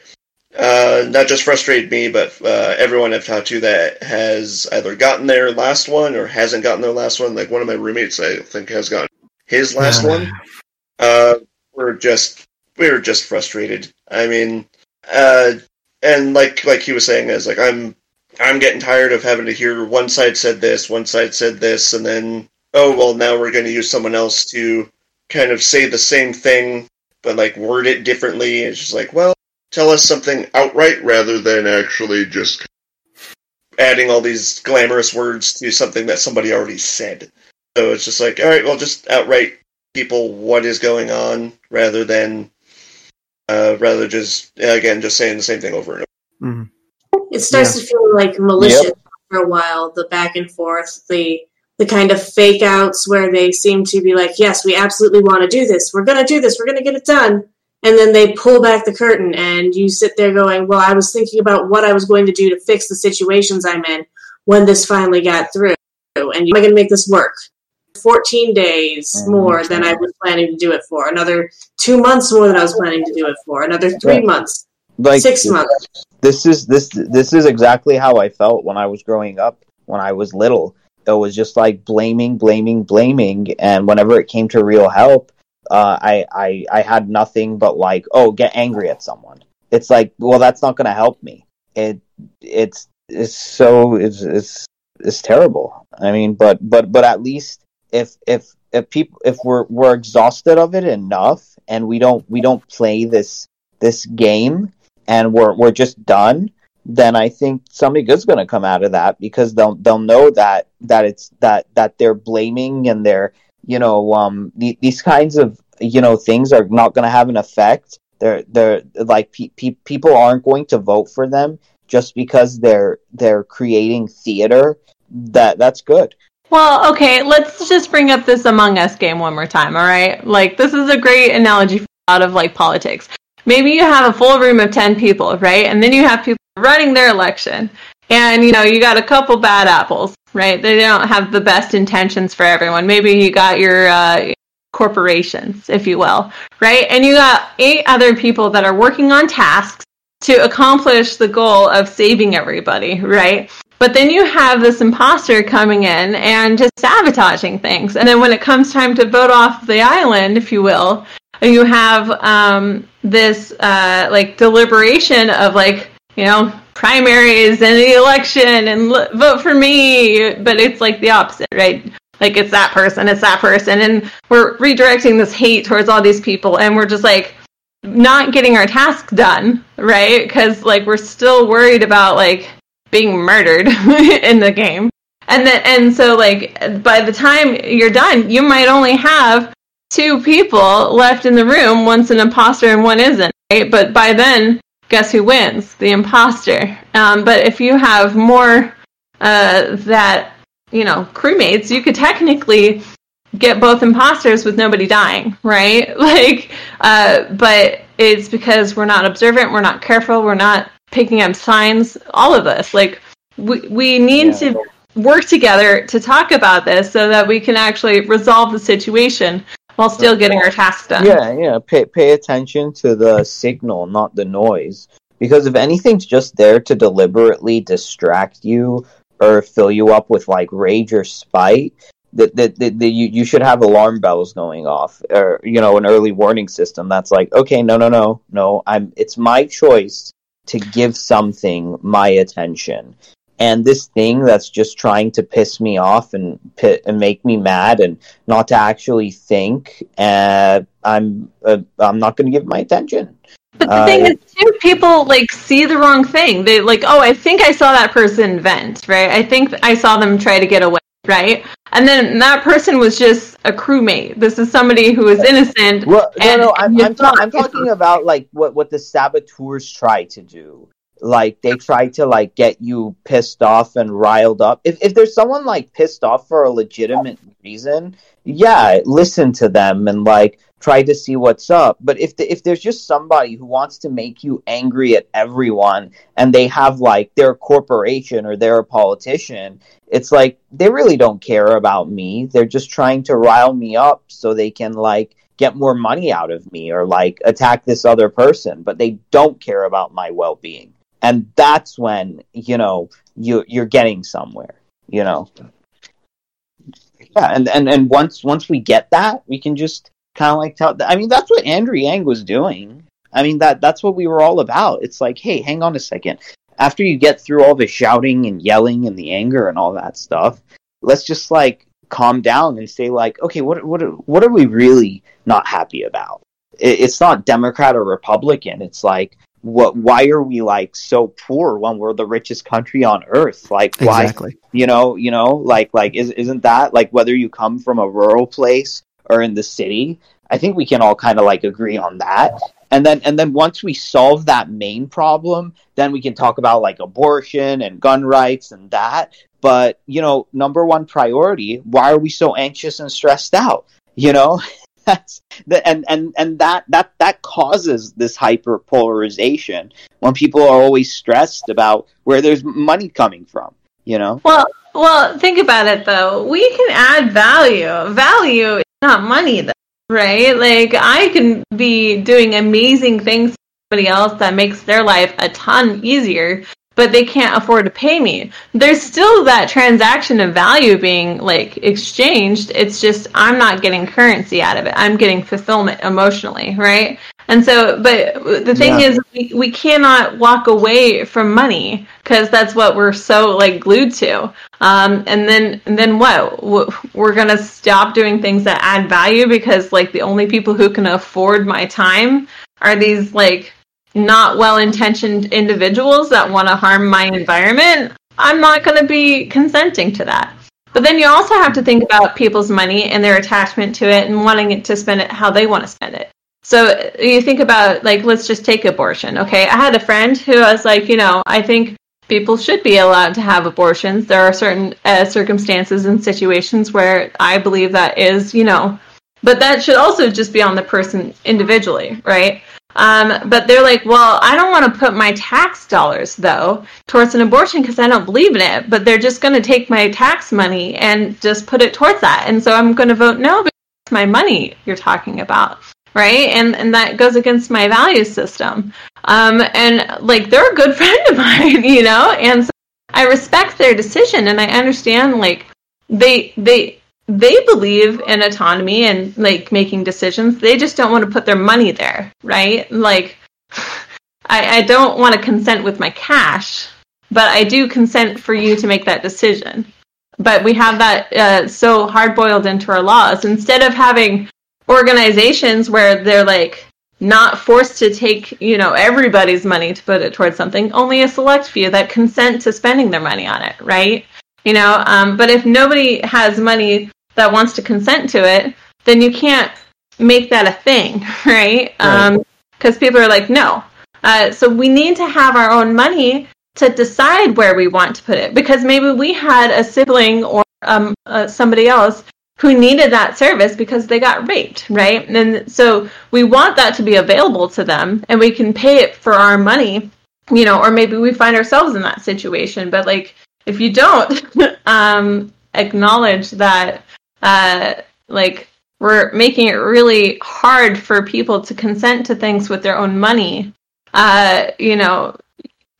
uh, not just frustrated me, but uh, everyone I've talked to that has either gotten their last one or hasn't gotten their last one. Like one of my roommates, I think, has gotten his last one. Uh, we're just we were just frustrated. I mean, uh, and like like he was saying, is like I'm I'm getting tired of having to hear one side said this, one side said this, and then oh well, now we're going to use someone else to kind of say the same thing, but like word it differently. It's just like well tell us something outright rather than actually just adding all these glamorous words to something that somebody already said. So it's just like, all right, well, just outright people what is going on rather than uh, rather just again just saying the same thing over and over. Mhm. It starts to feel like malicious for a while. The back and forth, the the kind of fake outs where they seem to be like, "Yes, we absolutely want to do this. We're going to do this. We're going to get it done." And then they pull back the curtain, and you sit there going, "Well, I was thinking about what I was going to do to fix the situations I'm in when this finally got through, and am I going to make this work?" 14 days Mhm. more than I was planning to do it for. Another two months more than I was planning to do it for. Another three Right. months. like Six months. this is this this is exactly how I felt when I was growing up when I was little. It was just like blaming, blaming, blaming, and whenever it came to real help, uh, I I I had nothing but like, oh, get angry at someone. It's like, well, that's not going to help me. It it's it's so it's it's it's terrible. I mean, but but but at least if if if people if we're we're exhausted of it enough and we don't we don't play this this game and we're we're just done, then I think something good's going to come out of that because they'll they'll know that that it's that that they're blaming and they're you know um the, these kinds of you know things are not going to have an effect. They're they're like pe- pe- people aren't going to vote for them just because they're they're creating theater. That that's good. Well, okay, let's just bring up this Among Us game one more time, all right? Like, this is a great analogy out of like politics. Maybe you have a full room of 10 people, right? And then you have people running their election. And, you know, you got a couple bad apples, right? They don't have the best intentions for everyone. Maybe you got your uh, corporations, if you will, right? And you got eight other people that are working on tasks to accomplish the goal of saving everybody, right? But then you have this imposter coming in and just sabotaging things. And then when it comes time to vote off the island, if you will, you have um, this uh, like deliberation of like, you know, primaries and the election and l- vote for me. But it's like the opposite, right? Like it's that person, it's that person. And we're redirecting this hate towards all these people. And we're just like, not getting our task done, right? Because like we're still worried about like being murdered [LAUGHS] in the game, and then and so like by the time you're done, you might only have two people left in the room. One's an imposter and one isn't, right? But by then, guess who wins? The imposter. Um, but if you have more uh, that you know crewmates, you could technically get both imposters with nobody dying, right? [LAUGHS] Like, uh, but it's because we're not observant, we're not careful, we're not picking up signs. All of us, like, we we need Yeah. to work together to talk about this so that we can actually resolve the situation while still getting our tasks done. Yeah, yeah. Pay pay attention to the signal, not the noise. Because if anything's just there to deliberately distract you or fill you up with like rage or spite, that that, that, that you, you should have alarm bells going off or you know an early warning system that's like okay no no no no i'm it's my choice to give something my attention and this thing that's just trying to piss me off and pi- and make me mad and not to actually think uh, i'm uh, i'm not going to give my attention But the Uh, thing is, too, people like see the wrong thing. They like, oh, I think I saw that person vent, right? I think I saw them try to get away, right? And then that person was just a crewmate. This is somebody who is innocent. well no no i'm, I'm, ta- I'm talking about like what what the saboteurs try to do like they try to like get you pissed off and riled up. If, if there's someone like pissed off for a legitimate reason yeah listen to them and like try to see what's up. But if the, if there's just somebody who wants to make you angry at everyone and they have like their corporation or they're a politician it's like they really don't care about me. They're just trying to rile me up so they can like get more money out of me or like attack this other person. But they don't care about my well-being and that's when you know you you're getting somewhere you know? Yeah and and, and once once we get that we can just kind of like tell i mean that's what andrew yang was doing. I mean that that's what we were all about. It's like hey hang on a second. After you get through all the shouting and yelling and the anger and all that stuff let's just like calm down and say like okay what what what are we really not happy about? It, it's not democrat or republican. It's like what why are we like so poor when we're the richest country on earth? Like why Exactly. you know you know like like is, isn't that like whether you come from a rural place or in the city i think we can all kind of like agree on that. And then and then once we solve that main problem then we can talk about like abortion and gun rights and that. But you know number one priority why are we so anxious and stressed out? You know that's the, and and and that that that causes this hyper polarization when people are always stressed about where there's money coming from you know Well, well, think about it though. We can add value. Value is not money, though, right? Like I can be doing amazing things for somebody else that makes their life a ton easier, but they can't afford to pay me. There's still that transaction of value being like exchanged. It's just I'm not getting currency out of it. I'm getting fulfillment emotionally, right? And so, but the thing Yeah. is, we, we cannot walk away from money because that's what we're so like glued to. Um, and then, and then what? We're gonna stop doing things that add value because like the only people who can afford my time are these like not well-intentioned individuals that want to harm my environment. I'm not going to be consenting to that. But then you also have to think about people's money and their attachment to it and wanting it to spend it how they want to spend it. So uh, you think about like let's just take abortion. Okay, I had a friend who was like, you know, I think people should be allowed to have abortions. There are certain uh, circumstances and situations where I believe that is, you know, but that should also just be on the person individually, right? Um, but they're like, well, I don't want to put my tax dollars though towards an abortion because I don't believe in it. But they're just going to take my tax money and just put it towards that, and so I'm going to vote no because it's my money you're talking about, right? And and that goes against my value system. Um, and like they're a good [LAUGHS] friend of mine, you know, and so I respect their decision, and I understand like they they they believe in autonomy and like making decisions. They just don't want to put their money there, right? Like, [SIGHS] I, I don't want to consent with my cash, but I do consent for you to make that decision. But we have that uh, so hard boiled into our laws. Instead of having organizations where they're like not forced to take, you know, everybody's money to put it towards something, only a select few that consent to spending their money on it, right? You know, um, but if nobody has money that wants to consent to it, then you can't make that a thing, [LAUGHS] right? Because people are like, no. Uh, so we need to have our own money to decide where we want to put it. Because maybe we had a sibling or um, uh, somebody else who needed that service because they got raped, right? And so we want that to be available to them and we can pay it for our money, you know, or maybe we find ourselves in that situation. But like, if you don't [LAUGHS] um, acknowledge that, uh, like, we're making it really hard for people to consent to things with their own money, uh, you know,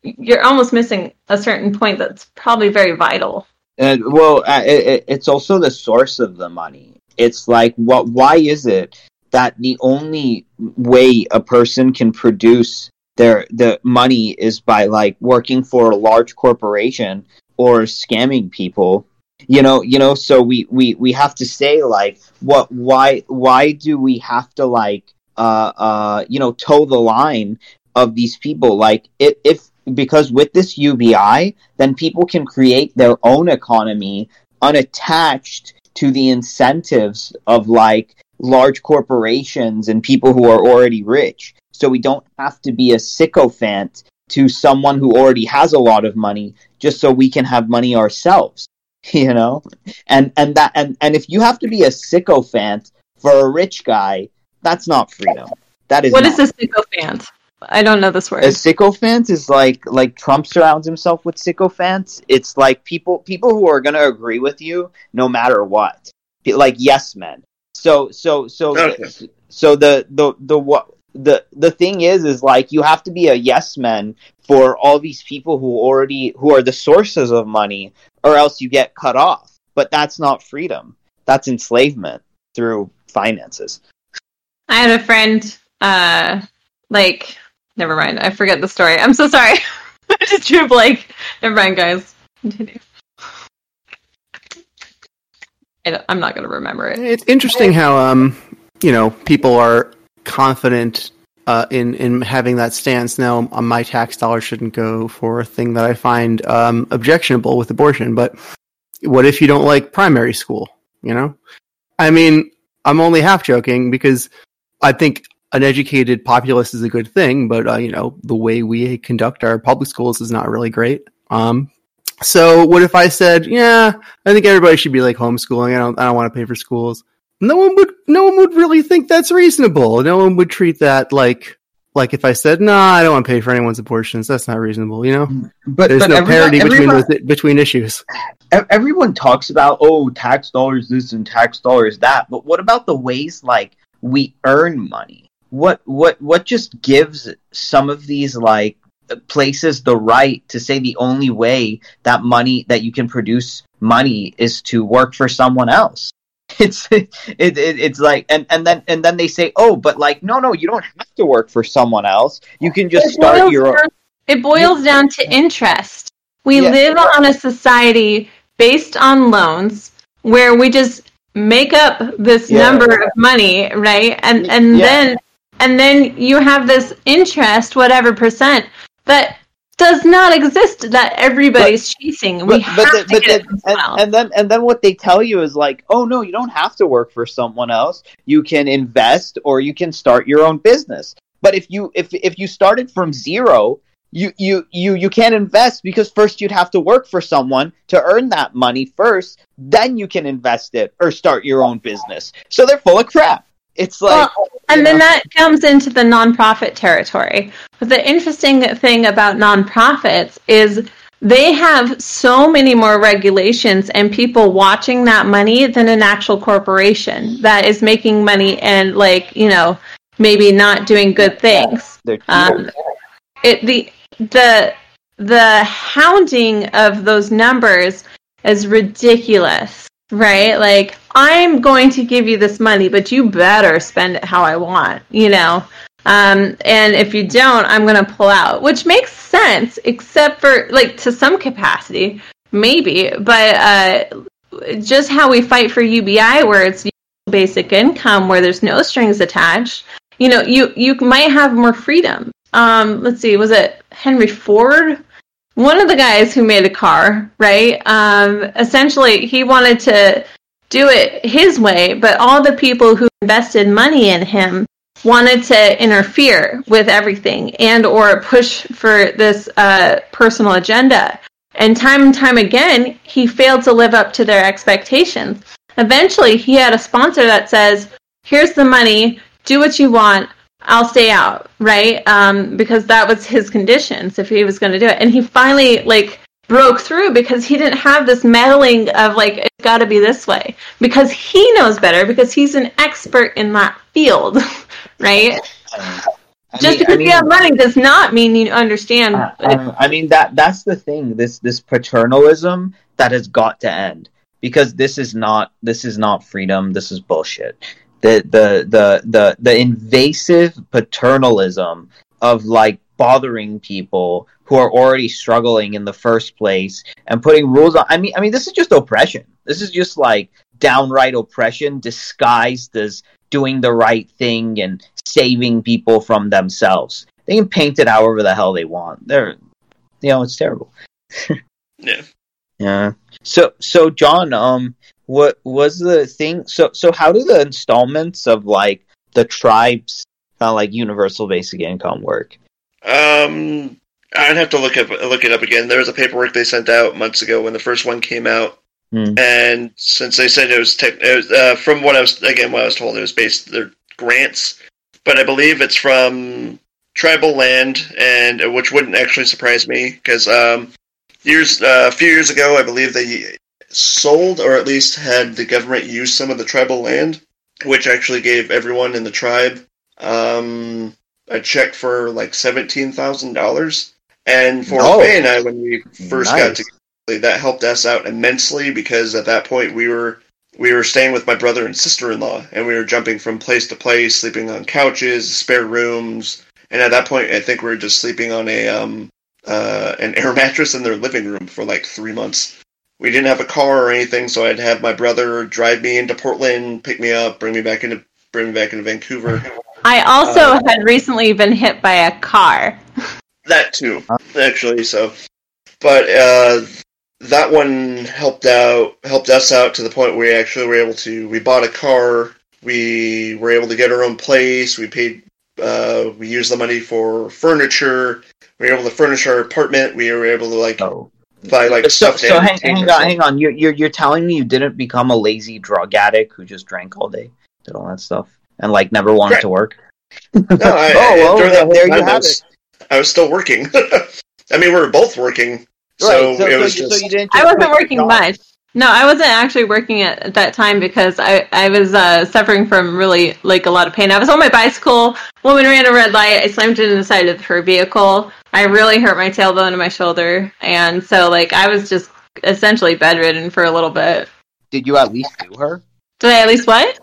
you're almost missing a certain point that's probably very vital. And well, uh, it, it's also the source of the money. It's like, what? Why is it that the only way a person can produce their the money is by like working for a large corporation or scamming people? You know, you know. So we we we have to say like, what? Why? Why do we have to like, uh, uh, you know, toe the line of these people? Like, if, if because with this UBI, then people can create their own economy unattached to the incentives of like large corporations and people who are already rich. So we don't have to be a sycophant to someone who already has a lot of money just so we can have money ourselves. [LAUGHS] You know? And and that and, and if you have to be a sycophant for a rich guy, that's not freedom. That is What is a sycophant? I don't know this word. A sycophant is like like Trump surrounds himself with sycophants. It's like people people who are going to agree with you no matter what. Like yes men. So so so Okay. so the the the what the the thing is is like you have to be a yes man for all these people who already who are the sources of money or else you get cut off. But that's not freedom. That's enslavement through finances. I had a friend, uh, like, never mind. I forget the story. I'm so sorry. [LAUGHS] I just drew a blank. Never mind, guys. Continue. I i'm not going to remember it. It's interesting how um you know people are confident uh, in in having that stance. Now, uh, my tax dollars shouldn't go for a thing that I find um, objectionable with abortion. But what if you don't like primary school? You know, I mean, I'm only half joking because I think an educated populace is a good thing, but uh, you know, the way we conduct our public schools is not really great. Um, so what if I said, yeah, I think everybody should be like homeschooling. I don't, I don't want to pay for schools. No one would, no one would really think that's reasonable. No one would treat that like, like if I said, no, I don't want to pay for anyone's abortions. That's not reasonable. You know, But there's but no everyone- parity between everyone- with- between issues. everyone talks about oh tax dollars this and tax dollars that but what about the ways like we earn money what what what just gives some of these like places the right to say the only way that money that you can produce money is to work for someone else it's it, it it's like and and then and then they say oh but like no no you don't have to work for someone else you can just It start your own down- It boils down to interest. We Yeah. live on a society based on loans where we just make up this Yeah. number of money, right? And and Yeah. then and then you have this interest, whatever percent, that does not exist that everybody's chasing. we have the- to get the- and, and then and then what they tell you is like, oh no, you don't have to work for someone else. You can invest or you can start your own business. But if you if if you started from zero, you you you you can't invest because first you'd have to work for someone to earn that money first. Then you can invest it or start your own business. So they're full of crap. It's like Well, and then know. that comes into the nonprofit territory. But the interesting thing about nonprofits is they have so many more regulations and people watching that money than an actual corporation that is making money and like you know maybe not doing good things. Um, it the the the hounding of those numbers is ridiculous, right? Like I'm going to give you this money, but you better spend it how I want, you know. Um, and if you don't, I'm going to pull out, which makes sense, except for like to some capacity, maybe. But uh, just how we fight for UBI, where it's basic income, where there's no strings attached. You know, you you might have more freedom. Um, let's see, was it Henry Ford? One of the guys who made a car, right? Um, essentially, he wanted to do it his way, but all the people who invested money in him wanted to interfere with everything and or push for this uh, personal agenda. And time and time again, he failed to live up to their expectations. Eventually, he had a sponsor that says, "Here's the money. Do what you want. I'll stay out." Right? Um, because that was his conditions if he was going to do it. And he finally like broke through because he didn't have this meddling of like it's got to be this way because he knows better because he's an expert in that field, [LAUGHS] right? I Just mean- because I mean- you have money does not mean you understand. Uh, uh, I mean that that's the thing. This this paternalism that has got to end because this is not this is not freedom. This is bullshit. The the the the the invasive paternalism of like bothering people who are already struggling in the first place and putting rules on. I mean I mean this is just oppression. This is just like downright oppression disguised as doing the right thing and saving people from themselves. They can paint it however the hell they want. They're, you know, it's terrible. [LAUGHS] Yeah. Yeah. So, so Jon, um, what was the thing? So, so how do the installments of like the tribes, kind of like universal basic income work? Um, I'd have to look up look it up again. There was a paperwork they sent out months ago when the first one came out, Hmm. and since they said it was, tech, it was uh, from what I was again what I was told, it was based their grants, but I believe it's from tribal land, and uh, which wouldn't actually surprise me because um, years uh, a few years ago, I believe they sold or at least had the government use some of the tribal land, which actually gave everyone in the tribe um, a check for like seventeen thousand dollars. And for Oh. Faye and I, when we first got Nice. together, that helped us out immensely because at that point we were we were staying with my brother and sister in law, and we were jumping from place to place, sleeping on couches, spare rooms, and at that point, I think we were just sleeping on a um uh, an [LAUGHS] air mattress in their living room for like three months. We didn't have a car or anything, so I'd have my brother drive me into Portland, pick me up, bring me back into bring me back into Vancouver. I also had recently been hit by a car. That too, actually. So, but uh, that one helped out, helped us out to the point where we actually were able to. We bought a car. We were able to get our own place. We paid. Uh, we used the money for furniture. We were able to furnish our apartment. We were able to like Oh. buy like So, stuff. so hang, hang on, hang on. You're, you're, you're telling me you didn't become a lazy drug addict who just drank all day, did all that stuff, and like never wanted Correct. to work? No, I, [LAUGHS] Oh, I, well, that there you I have was, I was still working. [LAUGHS] I mean, we were both working, so, right. So, it so, was you, just. so you didn't. I wasn't working job? much. No, I wasn't actually working at, at that time because I, I was uh, suffering from really like a lot of pain. I was on my bicycle. Woman ran a red light. I slammed into the side of her vehicle. I really hurt my tailbone and my shoulder, and so like I was just essentially bedridden for a little bit. Did you at least sue her? Did I at least what?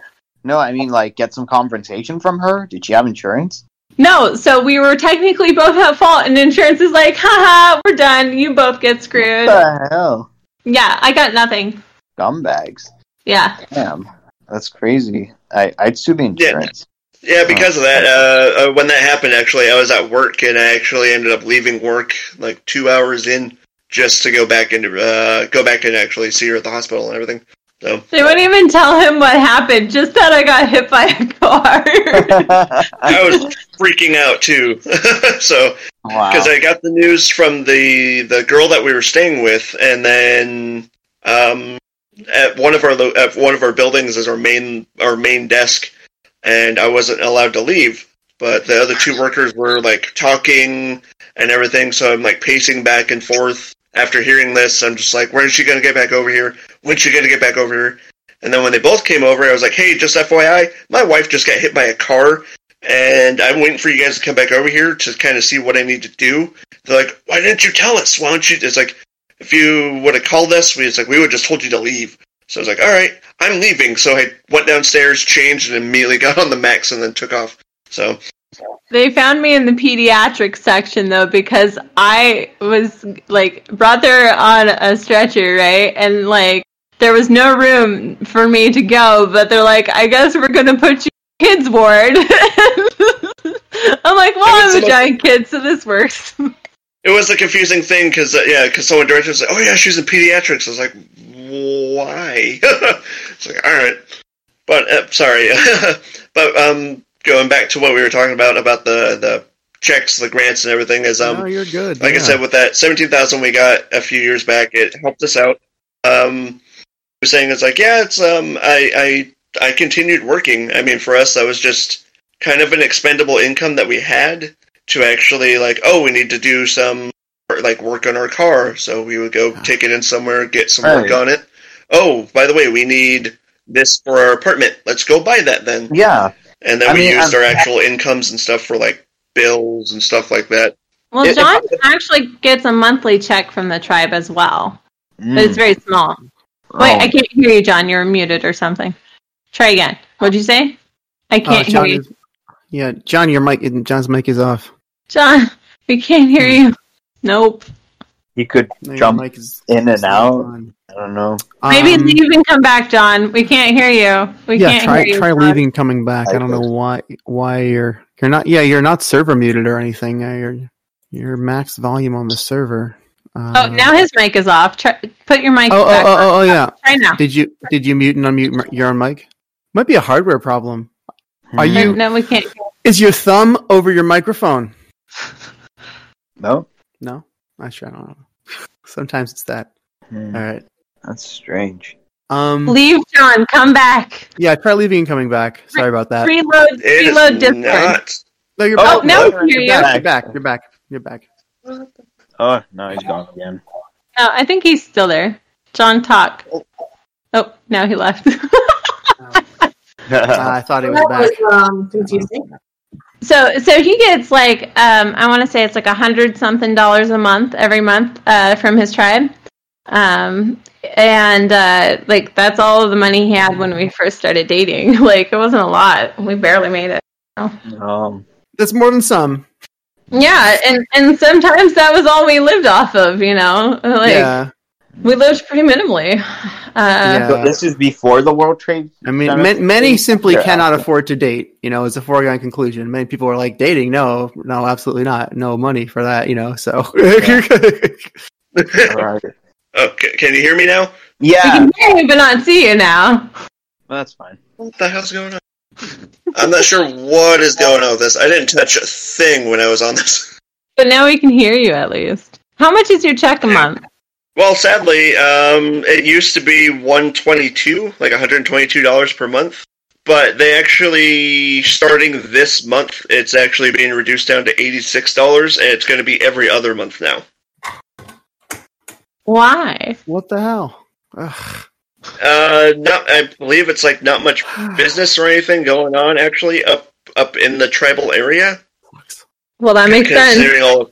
No, I mean like get some compensation from her. Did she have insurance? No, so we were technically both at fault, and insurance is like, haha, we're done. You both get screwed. What the hell? Yeah, I got nothing. Scumbags. Yeah. Damn, that's crazy. I I'd sue the insurance. Yeah, because of that, uh, uh, when that happened, actually, I was at work and I actually ended up leaving work like two hours in just to go back into uh, go back and actually see her at the hospital and everything. So [LAUGHS] They wouldn't even tell him what happened, just that I got hit by a car. [LAUGHS] I was freaking out too. [LAUGHS] so wow. because I got the news from the the girl that we were staying with, and then um, at one of our at one of our buildings is our main our main desk, and I wasn't allowed to leave. But the other two workers were like talking and everything, so I'm like pacing back and forth. After hearing this, I'm just like, "When is she gonna get back over here? When's she gonna get back over here?" And then when they both came over, I was like, "Hey, just FYI, my wife just got hit by a car, and I'm waiting for you guys to come back over here to kind of see what I need to do." They're like, "Why didn't you tell us? Why don't you?" It's like, if you would have called us, we it's like we would just told you to leave. So I was like, "All right, I'm leaving." So I went downstairs, changed, and immediately [LAUGHS] got on the max and then took off. So they found me in the pediatric section though because I was like brought there on a stretcher, right? And like there was no room for me to go, but they're like, I guess we're gonna put you in kids ward. [LAUGHS] I'm like, well, I'm a giant kid, so this works. [LAUGHS] it was a confusing thing because uh, yeah, because someone directed us like, "Oh yeah, she's in pediatrics." I was like, "Why?" [LAUGHS] it's like, all right, but uh, sorry, but um, going back to what we were talking about about the the checks, the grants, and everything is um. no, you're good. like I said, with that seventeen thousand we got a few years back, it helped us out. Um, was saying it's like, yeah, it's um, I I I continued working. I mean, for us, that was just kind of an expendable income that we had to actually like, oh, we need to do some like work on our car, so we would go take it in somewhere, get some work Right. on it. Oh, by the way, we need this for our apartment. Let's go buy that then. Yeah. And then I we mean, used I'm- our actual incomes and stuff for like bills and stuff like that. Well, If- Jon actually gets a monthly check from the tribe as well, but it's Mm. very small. Wait, Oh. I can't hear you, Jon. You're muted or something. Try again. What'd you say? I Uh, can't hear Jon you. is, yeah, Jon, your mic, Jon's mic is off. Jon, we can't hear you. Nope. He could No, your jump mic is in and out. on. I don't know. Maybe Um, leave and come back, Jon. We can't hear you. We yeah, can't try hear you. try Jon. leaving, coming back. I I don't know why why you're you're not. Yeah, you're not server muted or anything. Uh, you're you're max volume on the server. Uh, Oh, now his mic is off. Try, put your mic Oh, oh, back oh, on. oh, oh, yeah. Try now. Did you did you mute and unmute your own mic? Might be a hardware problem. Are Hmm. you- No, we can't. hear Is your thumb over your microphone? No. No, I sure I don't know. [LAUGHS] Sometimes it's that. Hmm. All right. That's strange. Um. Leave, Jon. Come back. Yeah, try leaving and coming back. Sorry about that. Reload. It is Reload Discord. not. No, you're Oh, back. now we You're can hear you. back. You're back. You're back. You're back. Oh, no, he's gone again. No, I think he's still there. Jon, talk. Oh, now he left. Uh, [LAUGHS] I thought it was That back. was um, confusing. so, so he gets like, um, I want to say it's like a hundred something dollars a month every month uh, from his tribe, um, and uh, like that's all of the money he had when we first started dating. [LAUGHS] like it wasn't a lot. We barely made it. um, That's more than some. Yeah, and and sometimes that was all we lived off of. You know, like yeah. we lived pretty minimally. Uh, Yeah. so this is before the World Trade. I mean, ma- many simply Or cannot after? afford to date. You know, it's a foregone conclusion. Many people are like, dating? No, no, absolutely not. No money for that. You know, so. [LAUGHS] Alright. Oh, c- can you hear me now? Yeah. we Yeah, can hear you, but not see you now. that's fine. What the hell's going on? I'm not sure what is going on with this. I didn't touch a thing when I was on this. But now we can hear you at least. How much is your check a month? Well, sadly, um, it used to be 122, like 122 dollars per month. But they actually, starting this month, it's actually being reduced down to 86 dollars, and it's going to be every other month now. Why? what the hell? Ugh. Uh, no, I believe it's like not much [SIGHS] business or anything going on actually up up in the tribal area, Well, that makes sense. considering all of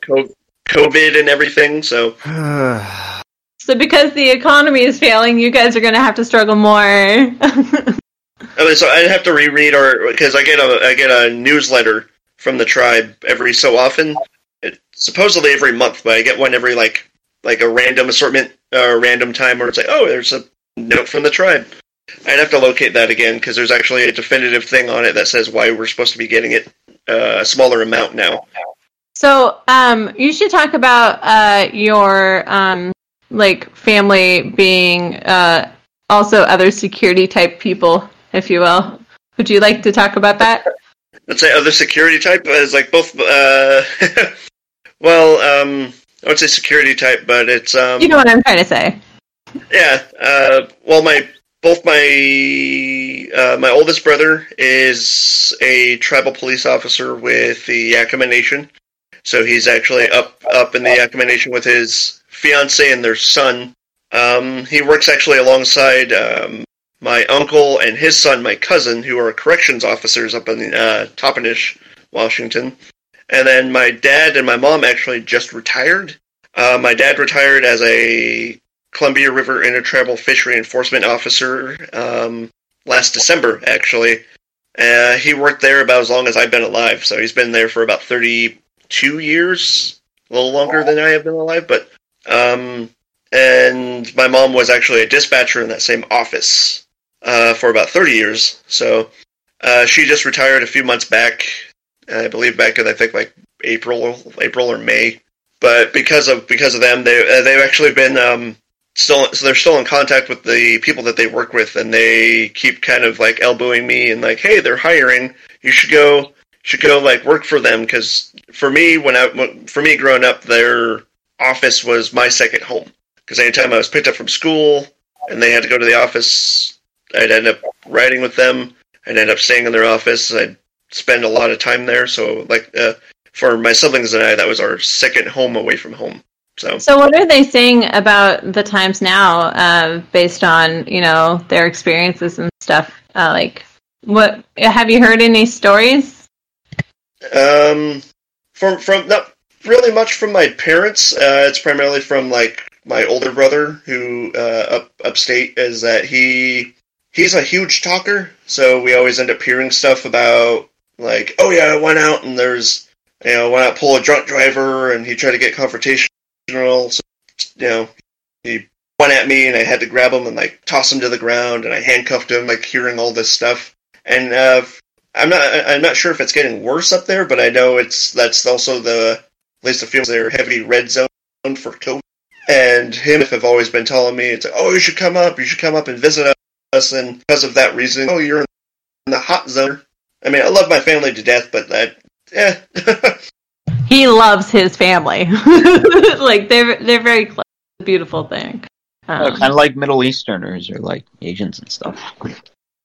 COVID and everything. So [SIGHS] So because the economy is failing, you guys are going to have to struggle more. [LAUGHS] okay, so I have to reread or because I get a I get a newsletter from the tribe every so often. It, supposedly every month, but I get one every like like a random assortment or random time where it's like, oh, there's a note from the tribe. I'd have to locate that again because there's actually a definitive thing on it that says why we're supposed to be getting it uh, a smaller amount now. so, um, you should talk about uh, your um, like family being uh, also other security type people, if you will. Would you like to talk about that? Let's say other security type is like both. Uh, [LAUGHS] well, um, I would say security type, but it's um, You know what I'm trying to say. Yeah. Uh, well, my both my uh, my oldest brother is a tribal police officer with the Yakima Nation, so he's actually up up in the Yakima Nation with his fiance and their son. Um, he works actually alongside um, my uncle and his son, my cousin, who are corrections officers up in uh, Toppenish, Washington. And then my dad and my mom actually just retired. Uh, my dad retired as a Columbia River Intertribal Fishery Enforcement Officer um, last December, actually. Uh, he worked there about as long as I've been alive, so he's been there for about 32 years, a little longer than I have been alive. But um, and my mom was actually a dispatcher in that same office uh, for about 30 years. So uh, she just retired a few months back. I believe back in I think like April, April or May. But because of because of them, they uh, they've actually been um, still so they're still in contact with the people that they work with, and they keep kind of like elbowing me and like, hey, they're hiring. You should go should go like work for them because for me when I for me growing up, their office was my second home because anytime I was picked up from school and they had to go to the office, I'd end up riding with them. I'd end up staying in their office. I'd spend a lot of time there. So, like, uh, for my siblings and I, that was our second home away from home. So, So, what are they saying about the times now, uh, based on you know their experiences and stuff? Uh, like, what have you heard any stories? um, from from not really much from my parents. Uh, it's primarily from like my older brother who uh, up upstate is that he he's a huge talker. So we always end up hearing stuff about like, oh yeah, I went out and there's you know went out pull a drunk driver and he tried to get confrontational. So you know he went at me and I had to grab him and like toss him to the ground and I handcuffed him. Like hearing all this stuff and uh, I'm not I'm not sure if it's getting worse up there, but I know it's that's also the at least the feels their heavy red zone for COVID. And him have always been telling me it's like, oh, you should come up, you should come up and visit us, and because of that reason, oh, you're in the hot zone. I mean, I love my family to death, but that, yeah, [LAUGHS] He loves his family. [LAUGHS] like they're they're very close. It's a beautiful thing. Um, kind of like Middle Easterners or like Asians and stuff.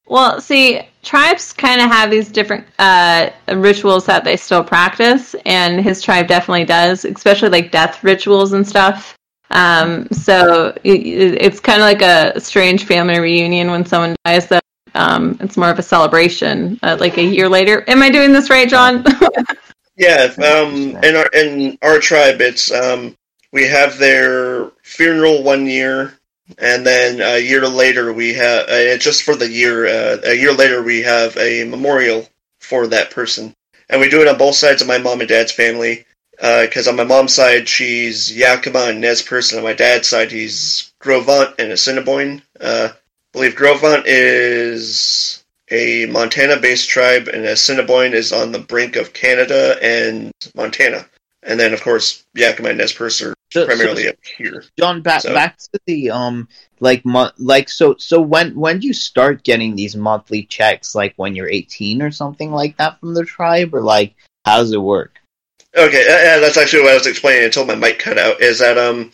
Well, see, tribes kind of have these different uh, rituals that they still practice, and his tribe definitely does, especially like death rituals and stuff. Um, so it, it's kind of like a strange family reunion when someone dies. That um, it's more of a celebration, uh, like a year later. Am I doing this right, Jon? [LAUGHS] yeah. Um, in our in our tribe, it's um, we have their funeral one year, and then a year later we have uh, just for the year. Uh, a year later we have a memorial for that person, and we do it on both sides of my mom and dad's family. Because on my mom's side she's Yakima and Nez Perce. On my dad's side he's Gros Ventre and Assiniboine. I believe Gros Ventre is a Montana-based tribe, and Assiniboine is on the brink of Canada and Montana. And then, of course, Yakima and Nez Perce are So- so- primarily up here. Jon, back So- back to the um, like mo- like so so when when do you start getting these monthly checks? Like when you're 18 or something like that from the tribe, or like how does it work? Okay, uh, that's actually what I was explaining until my mic cut out. Is that um,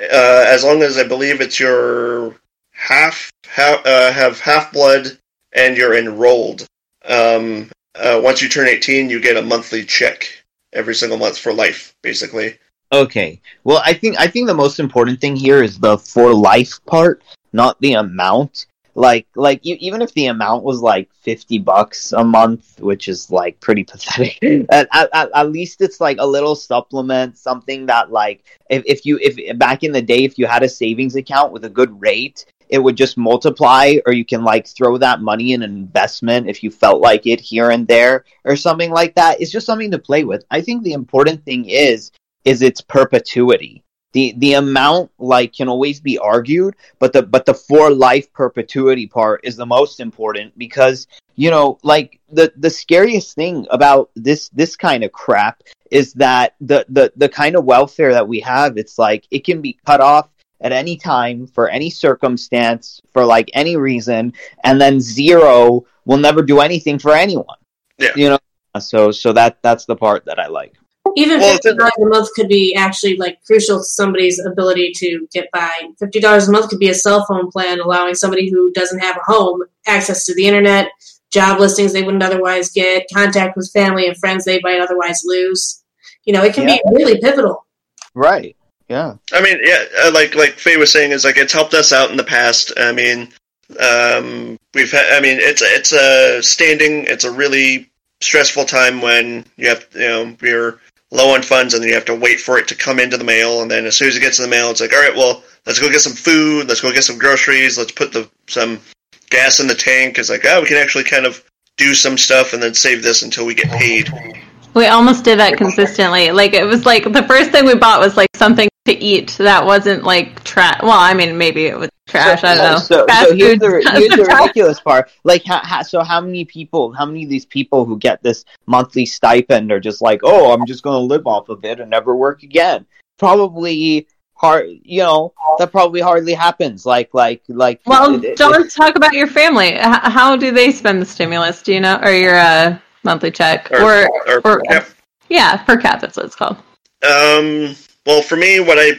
uh, as long as I believe it's your half, ha- uh, have half blood and you're enrolled. Um, uh, once you turn 18, you get a monthly check every single month for life, basically. Okay. Well, I think I think the most important thing here is the for life part, not the amount. Like like you, even if the amount was like 50 bucks a month, which is like pretty [LAUGHS] pathetic. at, at, at least it's like a little supplement, something that like if, if you if back in the day if you had a savings account with a good rate, it would just multiply or you can like throw that money in an investment if you felt like it here and there or something like that. It's just something to play with. I think the important thing is is its perpetuity. The the amount like can always be argued, but the but the for life perpetuity part is the most important because you know like the the scariest thing about this this kind of crap is that the the the kind of welfare that we have it's like it can be cut off at any time for any circumstance for like any reason and then zero will never do anything for anyone. Yeah. You know so so that that's the part that I like. Even Well, fifty dollars a month could be actually like crucial to somebody's ability to get by. Fifty dollars a month could be a cell phone plan, allowing somebody who doesn't have a home access to the internet, job listings they wouldn't otherwise get, contact with family and friends they might otherwise lose. You know, it can be really pivotal. Right. Yeah. I mean, yeah, uh, like like Faye was saying, is like it's helped us out in the past. I mean, um, we've had. I mean, it's it's a standing. It's a really stressful time when you have you know you're low on funds and then you have to wait for it to come into the mail, and then as soon as it gets in the mail, it's like, all right, well, let's go get some food, let's go get some groceries, let's put the some gas in the tank. It's like, oh, we can actually kind of do some stuff and then save this until we get paid. We almost did that consistently. Like it was like the first thing we bought was like something to eat that wasn't like trash. Well, I mean, maybe it was trash. I don't know. So, so here's the [LAUGHS] here's the ridiculous part. Like, ha, ha, so how many people, how many of these people who get this monthly stipend are just like, oh, I'm just going to live off of it and never work again? Probably hard. You know, that probably hardly happens. Like, like, like. Well, it- it- Jon, talk about your family. How do they spend the stimulus? Do you know, or your uh, monthly check, Or, or, or, or yeah. yeah, per cap? That's what it's called. Um, well, for me, what I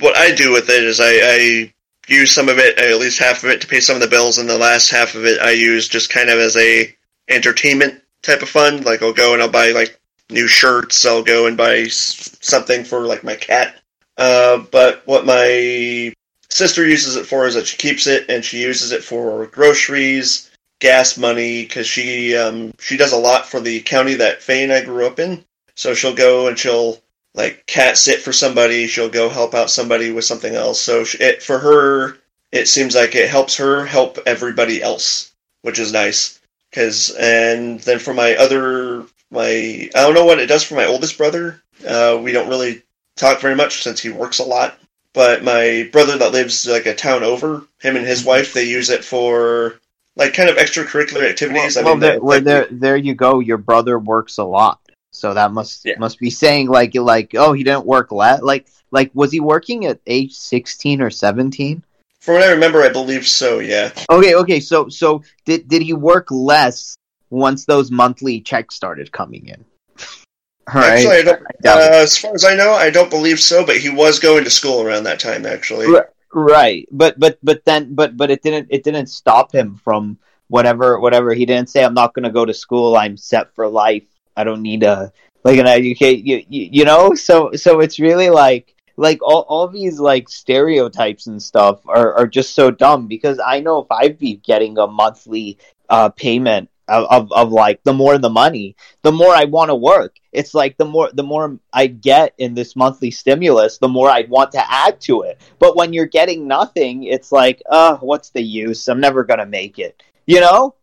what I do with it is I, I use some of it, at least half of it, to pay some of the bills, and the last half of it I use just kind of as a entertainment type of fund. Like I'll go and I'll buy like new shirts. I'll go and buy something for like my cat. Uh, but what my sister uses it for is that she keeps it and she uses it for groceries, gas money, because she um, she does a lot for the county that Faye and I grew up in. So she'll go and she'll like cat sit for somebody. She'll go help out somebody with something else. So it for her, it seems like it helps her help everybody else, which is nice. Cause and then for my other my I don't know what it does for my oldest brother. Uh, we don't really talk very much since he works a lot. But my brother that lives like a town over, him and his wife, they use it for like kind of extracurricular activities. Well, I mean, well, there, well, there, there you go. Your brother works a lot, so that must Yeah. must be saying like like oh he didn't work less. Like like was he working at age sixteen or seventeen? from what I remember, I believe so. Yeah. Okay, okay. So so did did he work less once those monthly checks started coming in? [LAUGHS] All. Actually, I don't. I. Uh, as far as I know, I don't believe so. But he was going to school around that time, actually. Right. But but but then but but it didn't it didn't stop him from whatever whatever he didn't say. I'm not going to go to school. I'm set for life. I don't need a like an educate you, you you know. So so it's really like like all all these like stereotypes and stuff are are just so dumb because I know if I'd be getting a monthly uh payment of, of, of like the more the money the more i want to work it's like the more the more i get in this monthly stimulus the more i'd want to add to it but when you're getting nothing it's like uh what's the use i'm never gonna make it you know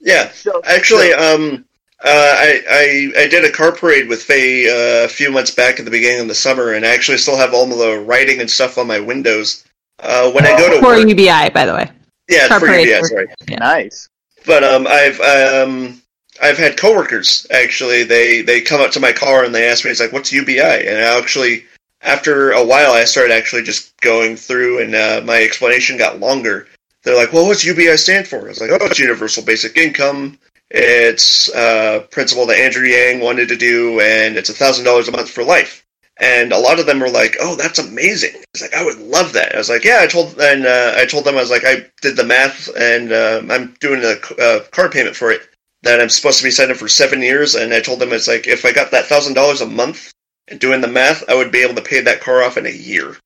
Yeah. [LAUGHS] so Actually, so- um, uh, I, I I did a car parade with Faye uh, a few months back at the beginning of the summer, and I actually still have all of the writing and stuff on my windows. Uh, when I go to For work, UBI, by the way. yeah, car for parade UBS, for- sorry. nice But um, I've um, I've had coworkers actually. They they come up to my car and they ask me, "It's like, what's UBI?" And I actually, after a while, I started actually just going through, and uh, my explanation got longer. They're like, "Well, what's UBI stand for?" I was like, "Oh, it's Universal Basic Income. It's a principle that Andrew Yang wanted to do, and it's a thousand dollars a month for life." And a lot of them were like, "Oh, that's amazing!" It's like I would love that. I was like, "Yeah." I told and uh, I told them I was like, I did the math, and uh, I'm doing a uh, card payment for it that I'm supposed to be signed for seven years. And I told them it's like if I got that thousand dollars a month doing the math, I would be able to pay that car off in a year.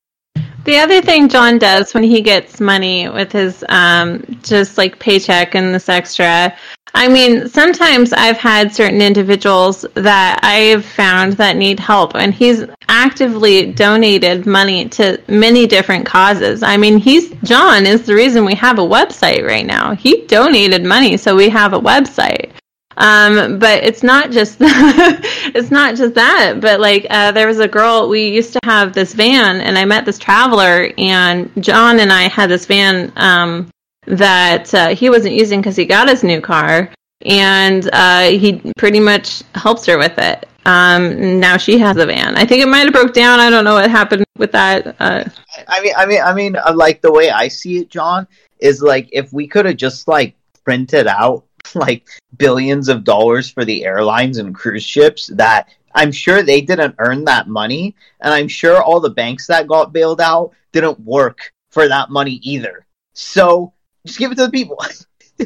The other thing Jon does when he gets money with his um, just like paycheck and this extra, I mean, sometimes I've had certain individuals that I've found that need help, and he's actively donated money to many different causes. I mean, he's Jon is the reason we have a website right now. He donated money so we have a website. Um, but it's not just [LAUGHS] it's not just that. But like uh, there was a girl we used to have this van, and I met this traveler, and Jon and I had this van um, that uh, he wasn't using because he got his new car, and uh, he pretty much helps her with it. Um, now she has a van. I think it might have broke down. I don't know what happened with that. Uh, I mean, I mean, I mean, uh, like the way I see it, Jon, is like if we could have just like printed out [LAUGHS] like billions of dollars for the airlines and cruise ships that I'm sure they didn't earn that money, and I'm sure all the banks that got bailed out didn't work for that money either. So just give it to the people. [LAUGHS]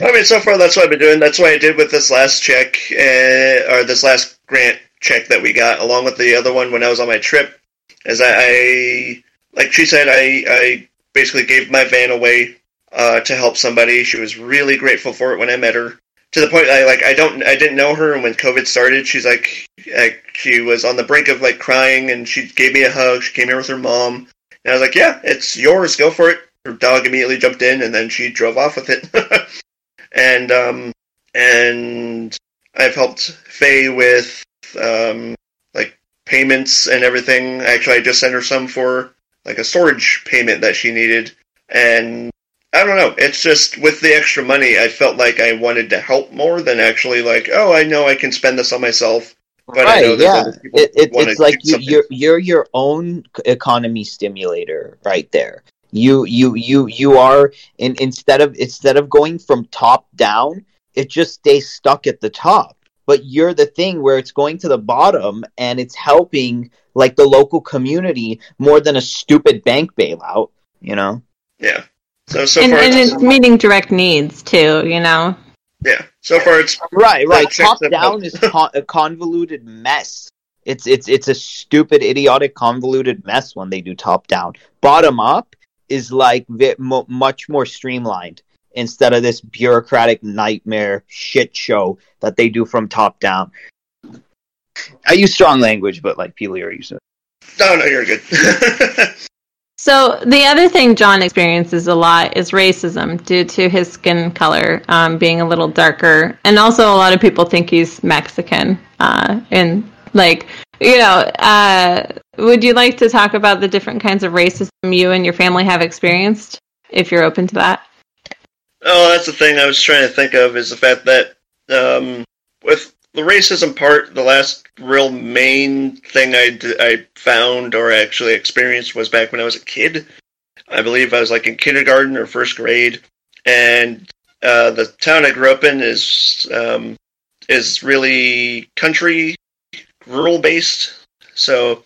I mean, so far that's what I've been doing. That's what I did with this last check, uh, or this last grant check that we got, along with the other one when I was on my trip. Is I, I like she said, I, I basically gave my van away uh, to help somebody. She was really grateful for it when I met her. To the point, I like I don't, I didn't know her, and when COVID started, she's like, like she was on the brink of like crying, and she gave me a hug. She came here with her mom, and I was like, "Yeah, it's yours. Go for it." Her dog immediately jumped in, and then she drove off with it. [LAUGHS] and um, and I've helped Faye with um, like payments and everything. Actually, I just sent her some for like a storage payment that she needed, and I don't know. It's just with the extra money, I felt like I wanted to help more than actually like, oh, I know I can spend this on myself. But I know right? Yeah, it, it, it's like you, you're you're your own economy stimulator right there. You you you you are in instead of instead of going from top down, it just stays stuck at the top. But you're the thing where it's going to the bottom and it's helping like the local community more than a stupid bank bailout. You know. Yeah. So so and, far, and it's, it's meeting direct needs too. You know. Yeah. So far, it's Right, right. Top down is con- a convoluted mess. It's it's it's a stupid, idiotic, convoluted mess when they do top down. Bottom up is like mo- much more streamlined instead of this bureaucratic nightmare shit show that they do from top down. I use strong language, but like people are using. It. No, no, you're good. [LAUGHS] So the other thing Jon experiences a lot is racism due to his skin color um, being a little darker, and also a lot of people think he's Mexican. Uh, and like, you know, uh, would you like to talk about the different kinds of racism you and your family have experienced, if you're open to that? Oh, that's the thing I was trying to think of is the fact that um, with the racism part, the last real main thing I, I found or actually experienced was back when I was a kid. I believe I was like in kindergarten or first grade, and uh, the town I grew up in is um, is really country, rural based. So,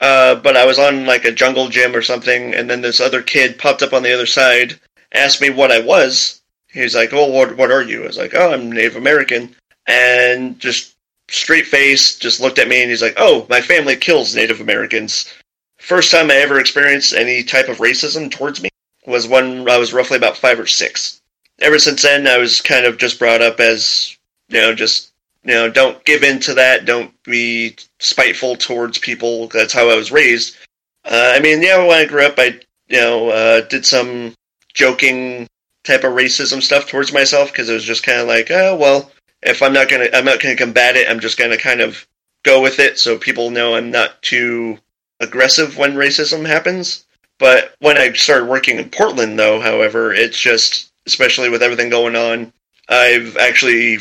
uh, but I was on like a jungle gym or something, and then this other kid popped up on the other side, asked me what I was. He's like, "Oh, what what are you?" I was like, "Oh, I'm Native American," and just straight face, just looked at me, and he's like, "Oh, my family kills Native Americans." First time I ever experienced any type of racism towards me was when I was roughly about five or six. Ever since then, I was kind of just brought up as, you know, just you know, don't give in to that. Don't be spiteful towards people. That's how I was raised. Uh, I mean, yeah, when I grew up, I you know uh, did some joking type of racism stuff towards myself because it was just kind of like, oh well, if I'm not gonna, I'm not gonna combat it. I'm just gonna kind of go with it, so people know I'm not too aggressive when racism happens. But when I started working in Portland, though, however, it's just, especially with everything going on, I've actually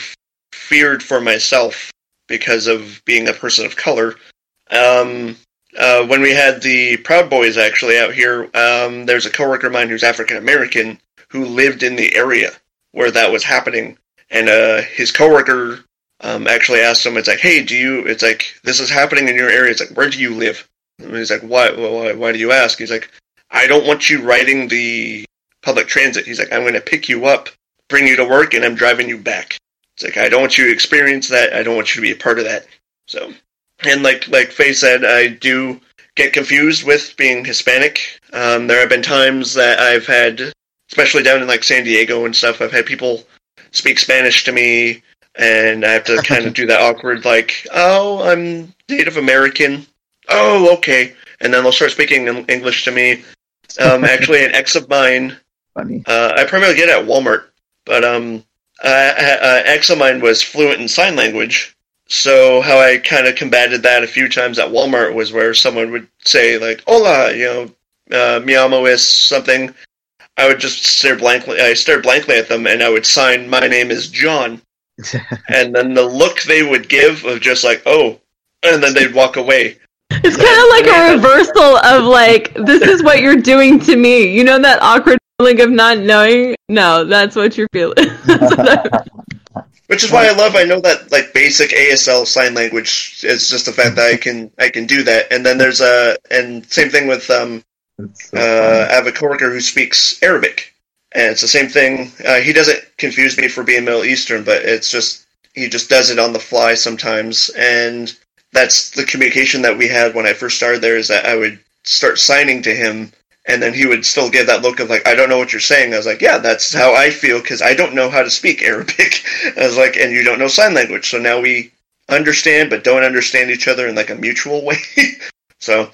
feared for myself because of being a person of color. Um, uh, when we had the Proud Boys actually out here, um, there's a coworker of mine who's African American who lived in the area where that was happening, and uh, his coworker um, actually asked him, "It's like, hey, do you? It's like this is happening in your area. It's like, where do you live?" And he's like, "Why? Why? Why do you ask?" He's like, "I don't want you riding the public transit." He's like, "I'm going to pick you up, bring you to work, and I'm driving you back." It's like I don't want you to experience that. I don't want you to be a part of that. So, and like like Faye said, I do get confused with being Hispanic. Um, there have been times that I've had, especially down in like San Diego and stuff, I've had people speak Spanish to me, and I have to kind of [LAUGHS] do that awkward like, "Oh, I'm Native American." Oh, okay, and then they'll start speaking in English to me. Um, [LAUGHS] actually, an ex of mine Funny. uh, I primarily get it at Walmart, but um, uh, uh, ex of mine was fluent in sign language. So how I kind of combated that a few times at Walmart was where someone would say like "Hola," you know, uh, "Mi amo es something." I would just stare blankly. I stared blankly at them, and I would sign, "My name is Jon," [LAUGHS] and then the look they would give of just like, "Oh," and then they'd walk away. It's kind of like a reversal of like, this is what you're doing to me. You know that awkward feeling of not knowing? No, that's what you're feeling. [LAUGHS] Which is why I love. I know that like basic ASL sign language. It's just the fact that I can I can do that. And then there's a and same thing with um That's so uh, I have a coworker who speaks Arabic, and it's the same thing. Uh, he doesn't confuse me for being Middle Eastern, but it's just he just does it on the fly sometimes, and that's the communication that we had when I first started there. Is that I would start signing to him, and then he would still give that look of like I don't know what you're saying. I was like, yeah, that's how I feel because I don't know how to speak Arabic. [LAUGHS] I was like, and you don't know sign language, so now we understand but don't understand each other in like a mutual [LAUGHS] way. so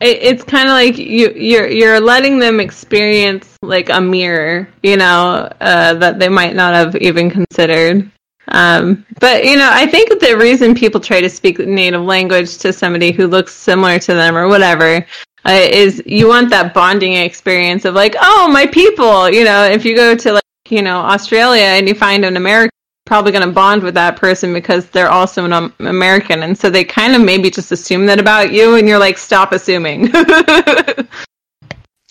it, it's kind of like you you're you're letting them experience like a mirror, you know, uh, that they might not have even considered. Um, but you know, I think the reason people try to speak native language to somebody who looks similar to them or whatever uh, is you want that bonding experience of like, oh, my people. You know, if you go to like you know Australia and you find an American, probably going to bond with that person because they're also an um, American, and so they kind of maybe just assume that about you, and you're like, stop assuming. [LAUGHS] I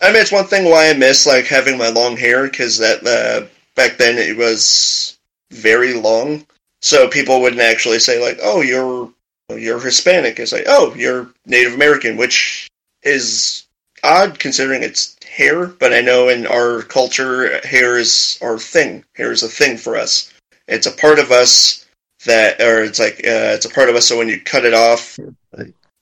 mean, it's one thing why I miss like having my long hair because that uh, back then it was very long, so people wouldn't actually say like, "Oh, you're you're Hispanic. It's like, oh, you're Native American, which is odd considering it's hair, but I know in our culture, hair is our thing. Hair is a thing for us. It's a part of us that, or it's like, uh, it's a part of us. So when you cut it off,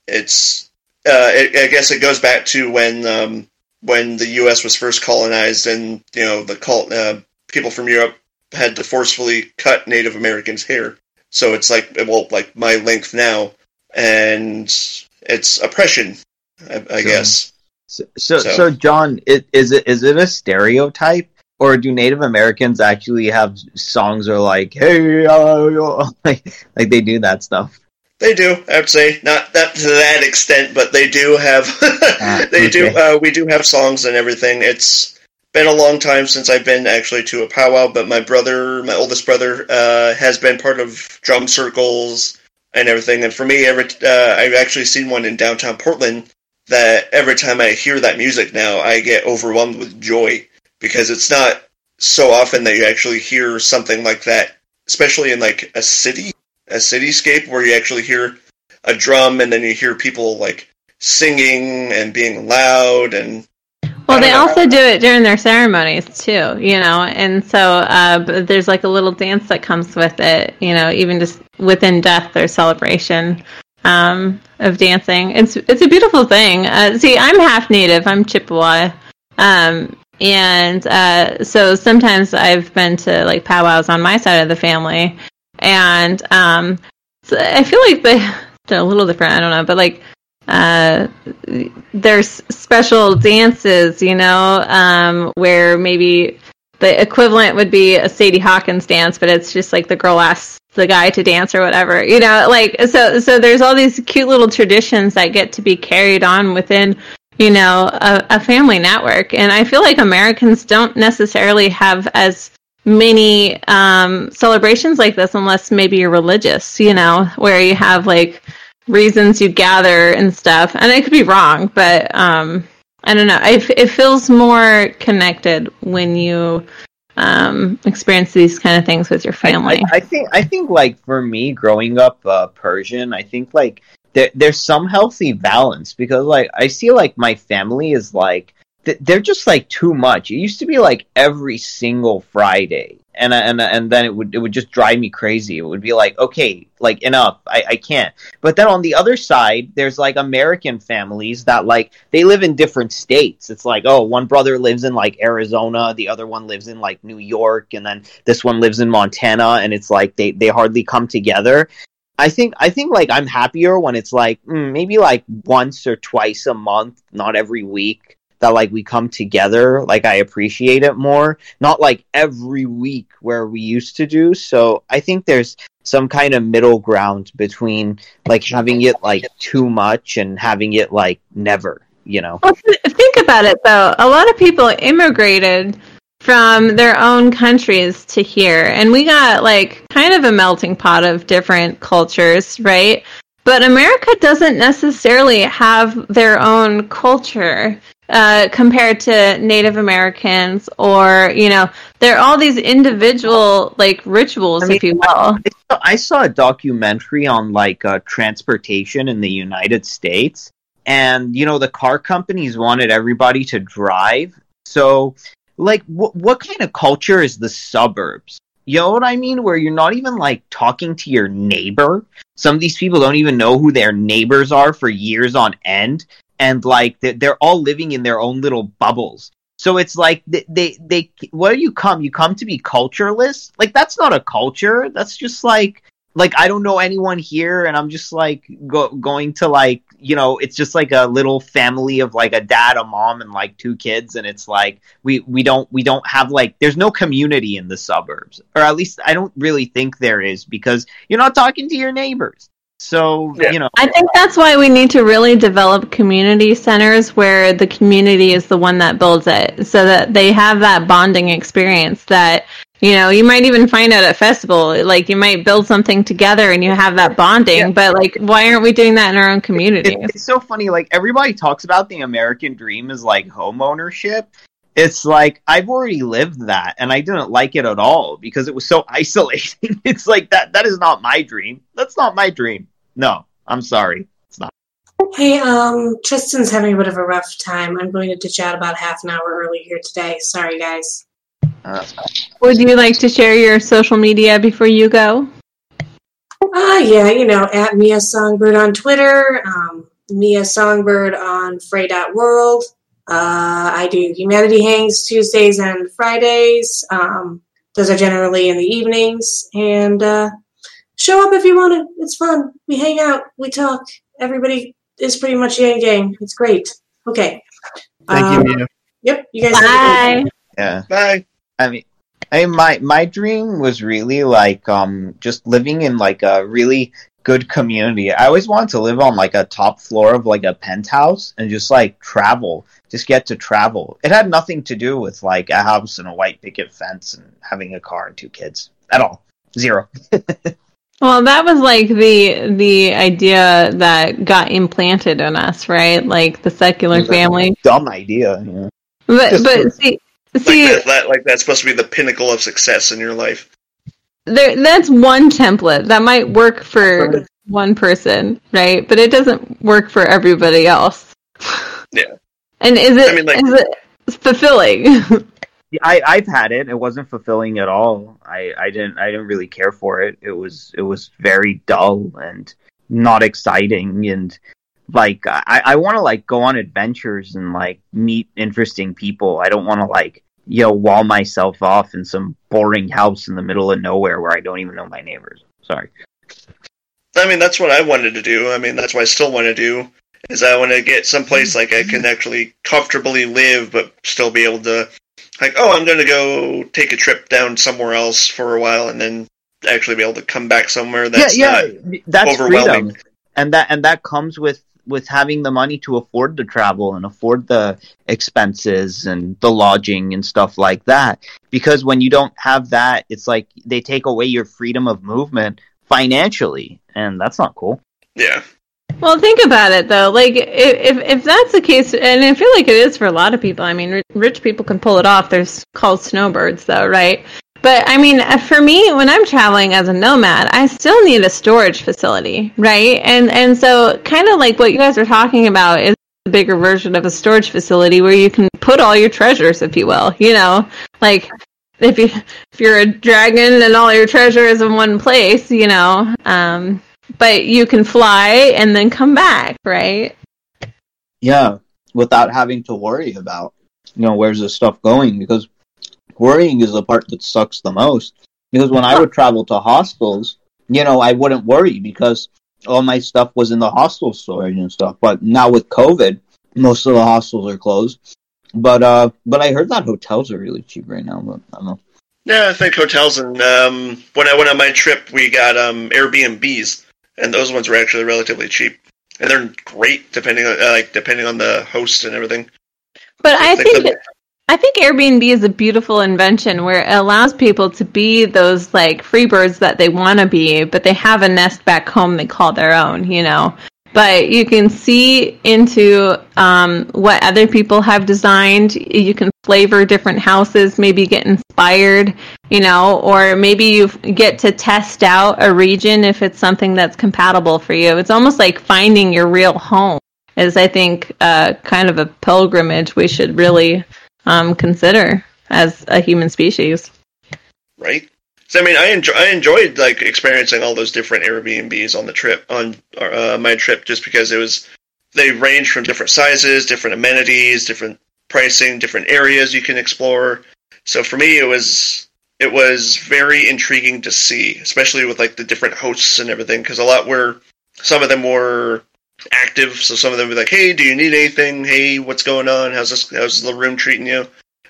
it's, uh, it, I guess it goes back to when, um, when the U.S. was first colonized, and you know the cult, uh, people from Europe had to forcefully cut Native Americans' hair. So it's like, well, like my length now, and it's oppression, I, I So- guess. So, so, So- so Jon, is it is it a stereotype, or do Native Americans actually have songs or like, hey, uh, [LAUGHS] like like they do that stuff? They do, I would say, not that to that extent, but they do have. [LAUGHS] Ah, they do. Uh, we do have songs and everything. It's been a long time since I've been actually to a powwow, but my brother, my oldest brother, uh, has been part of drum circles and everything. And for me, every uh, I've actually seen one in downtown Portland. That every time I hear that music now, I get overwhelmed with joy because it's not so often that you actually hear something like that, especially in like a city, a cityscape where you actually hear a drum and then you hear people like singing and being loud and Well, they also do it during their ceremonies too, you know, and so uh, but there's like a little dance that comes with it, you know, even just within death, there's celebration um, of dancing. It's it's a beautiful thing. Uh, see, I'm half native. I'm Chippewa, um, and uh, so sometimes I've been to like powwows on my side of the family, and um, so I feel like they, [LAUGHS] they're a little different. I don't know, but like uh, there's special dances, you know, um, where maybe the equivalent would be a Sadie Hawkins dance, but it's just like the girl asks the guy to dance or whatever, you know, like so. So there's all these cute little traditions that get to be carried on within, you know, a, a family network, and I feel like Americans don't necessarily have as many um, celebrations like this unless maybe you're religious, you know, where you have like reasons you gather and stuff. And I could be wrong, but um, I don't know. It, it feels more connected when you um, experience these kind of things with your family. I, I think I think like for me growing up uh, Persian, I think like there, there's some healthy balance because like I see like my family is like they're just like too much. It used to be like every single Friday, and and and then it would it would just drive me crazy. It would be like okay, like enough, I I can't. But then on the other side, there's like American families that like they live in different states. It's like oh, one brother lives in like Arizona, the other one lives in like New York, and then this one lives in Montana, and it's like they they hardly come together. I think I think like I'm happier when it's like mm, maybe like once or twice a month, not every week. That like we come together, like I appreciate it more. Not like every week where we used to do. So I think there's some kind of middle ground between like having it like too much and having it like never. You know. Well, th- think about it though. A lot of people immigrated from their own countries to here, and we got like kind of a melting pot of different cultures, right? But America doesn't necessarily have their own culture uh, compared to Native Americans, or you know, there are all these individual like rituals, I mean, if you will. I saw a documentary on like uh, transportation in the United States, and you know the car companies wanted everybody to drive. So, like, wh- what kind of culture is the suburbs? You know what I mean? Where you're not even like talking to your neighbor. Some of these people don't even know who their neighbors are for years on end, and like they- they're all living in their own little bubbles. So it's like they, they, they, where you come, you come to be cultureless. Like that's not a culture. That's just like, like I don't know anyone here, and I'm just like go, going to like, you know, it's just like a little family of like a dad, a mom, and like two kids, and it's like we we don't we don't have like there's no community in the suburbs, or at least I don't really think there is because you're not talking to your neighbors. So Yeah. you know, I think that's why we need to really develop community centers where the community is the one that builds it so that they have that bonding experience that you know you might even find out at festival like you might build something together and you have that bonding Yeah. but like why aren't we doing that in our own communities It- it's so funny. Like everybody talks about the American dream is like home ownership. It's like I've already lived that, and I didn't like it at all because it was so [LAUGHS] isolating. it's like that. That is not my dream. That's not my dream. No, I'm sorry. It's not. Hey, um, Tristan's having a bit of a rough time. I'm going to ditch out about half an hour early here today. Sorry, guys. Uh, Would you like to share your social media before you go? Ah, yeah, you know, at Mia Songbird on Twitter, um, Mia Songbird on Frey.world. Uh, I do Humanity Hangs Tuesdays and Fridays. Um, those are generally in the evenings. And uh, show up if you want to. It's fun. We hang out. We talk. Everybody is pretty much yang gang. It's great. Okay. Thank Um, you, Mia. Yep. You guys. have a good Bye. yeah. Bye. I mean, I mean, my my dream was really like um just living in like a really good community. I always wanted to live on like a top floor of like a penthouse and just like travel, just get to travel. It had nothing to do with like a house and a white picket fence and having a car and two kids at all. Zero. [LAUGHS] Well, that was like the the idea that got implanted in us, right? Like the secular family. Dumb idea. Know? But Just but for- see Like see that, that, like that's supposed to be the pinnacle of success in your life. there that's one template that might work for one person, right? But it doesn't work for everybody else. Yeah. And is it I mean, like- is it fulfilling? [LAUGHS] I, I've had it. It wasn't fulfilling at all. I, I didn't I didn't really care for it. It was it was very dull and not exciting and like I, I want to like go on adventures and like meet interesting people. I don't want to like you know wall myself off in some boring house in the middle of nowhere where I don't even know my neighbors. Sorry. I mean, that's what I wanted to do. I mean, that's what I still want to do. Is I want to get someplace like I can actually comfortably live, but still be able to, like, oh, I'm going to go take a trip down somewhere else for a while, and then actually be able to come back somewhere that's yeah, not yeah, that's overwhelming. freedom, and that and that comes with with having the money to afford the travel and afford the expenses and the lodging and stuff like that. Because when you don't have that, it's like they take away your freedom of movement financially, and that's not cool. Yeah. Well, think about it though. Like, if, if if that's the case, and I feel like it is for a lot of people. I mean, rich people can pull it off. There's called snowbirds, though, right? But I mean, uh, for me, when I'm traveling as a nomad, I still need a storage facility, right? And and so, kind of like what you guys are talking about is the bigger version of a storage facility where you can put all your treasures, if you will. You know, like if you if you're a dragon and all your treasure is in one place, you know. Um, but you can fly and then come back, right? Yeah, without having to worry about you know where's this stuff going because worrying is the part that sucks the most. Because when I would travel to hostels, you know, I wouldn't worry because all my stuff was in the hostel storage and stuff. But now with COVID, most of the hostels are closed. But uh, but I heard that hotels are really cheap right now. But I don't know. Yeah, I think hotels and um, when I went on my trip, we got um, Airbnbs, and those ones were actually relatively cheap, and they're great depending on uh, like depending on the host and everything. But I Like think the- I think Airbnb is a beautiful invention where it allows people to be those like free birds that they want to be, but they have a nest back home they call their own, you know. But you can see into um, what other people have designed. You can flavor different houses, maybe get inspired, you know, or maybe you get to test out a region if it's something that's compatible for you. It's almost like finding your real home. Is I think uh, kind of a pilgrimage we should really um, consider as a human species. right? So I mean, I enjoy I enjoyed like experiencing all those different Airbnbs on the trip on uh, my trip just because it was they range from different sizes, different amenities, different pricing, different areas you can explore. So for me, it was it was very intriguing to see, especially with like the different hosts and everything, because a lot were some of them were active, so some of them be like, "Hey, do you need anything? Hey, what's going on? How's this? How's the room treating you?"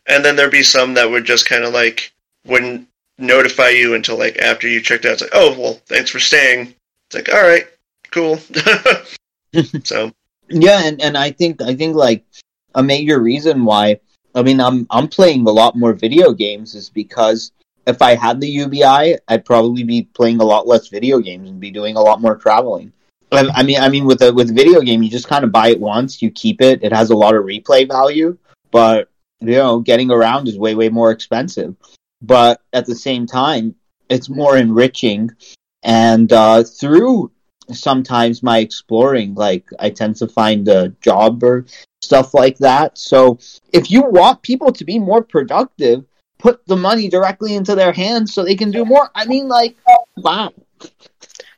And then there'd be some that would just kind of like wouldn't notify you until like after you checked out. It's like, oh well, thanks for staying. It's like, all right, cool. [LAUGHS] so Yeah, and, and I think I think like a major reason why I mean I'm I'm playing a lot more video games is because if I had the UBI, I'd probably be playing a lot less video games and be doing a lot more traveling. I, mean, I mean, with a with a video game, you just kind of buy it once, you keep it. It has a lot of replay value, but you know, getting around is way way more expensive. But at the same time, it's more enriching, and uh, through sometimes my exploring. Like I tend to find a job or stuff like that. So if you want people to be more productive, put the money directly into their hands so they can do more. I mean, like, wow.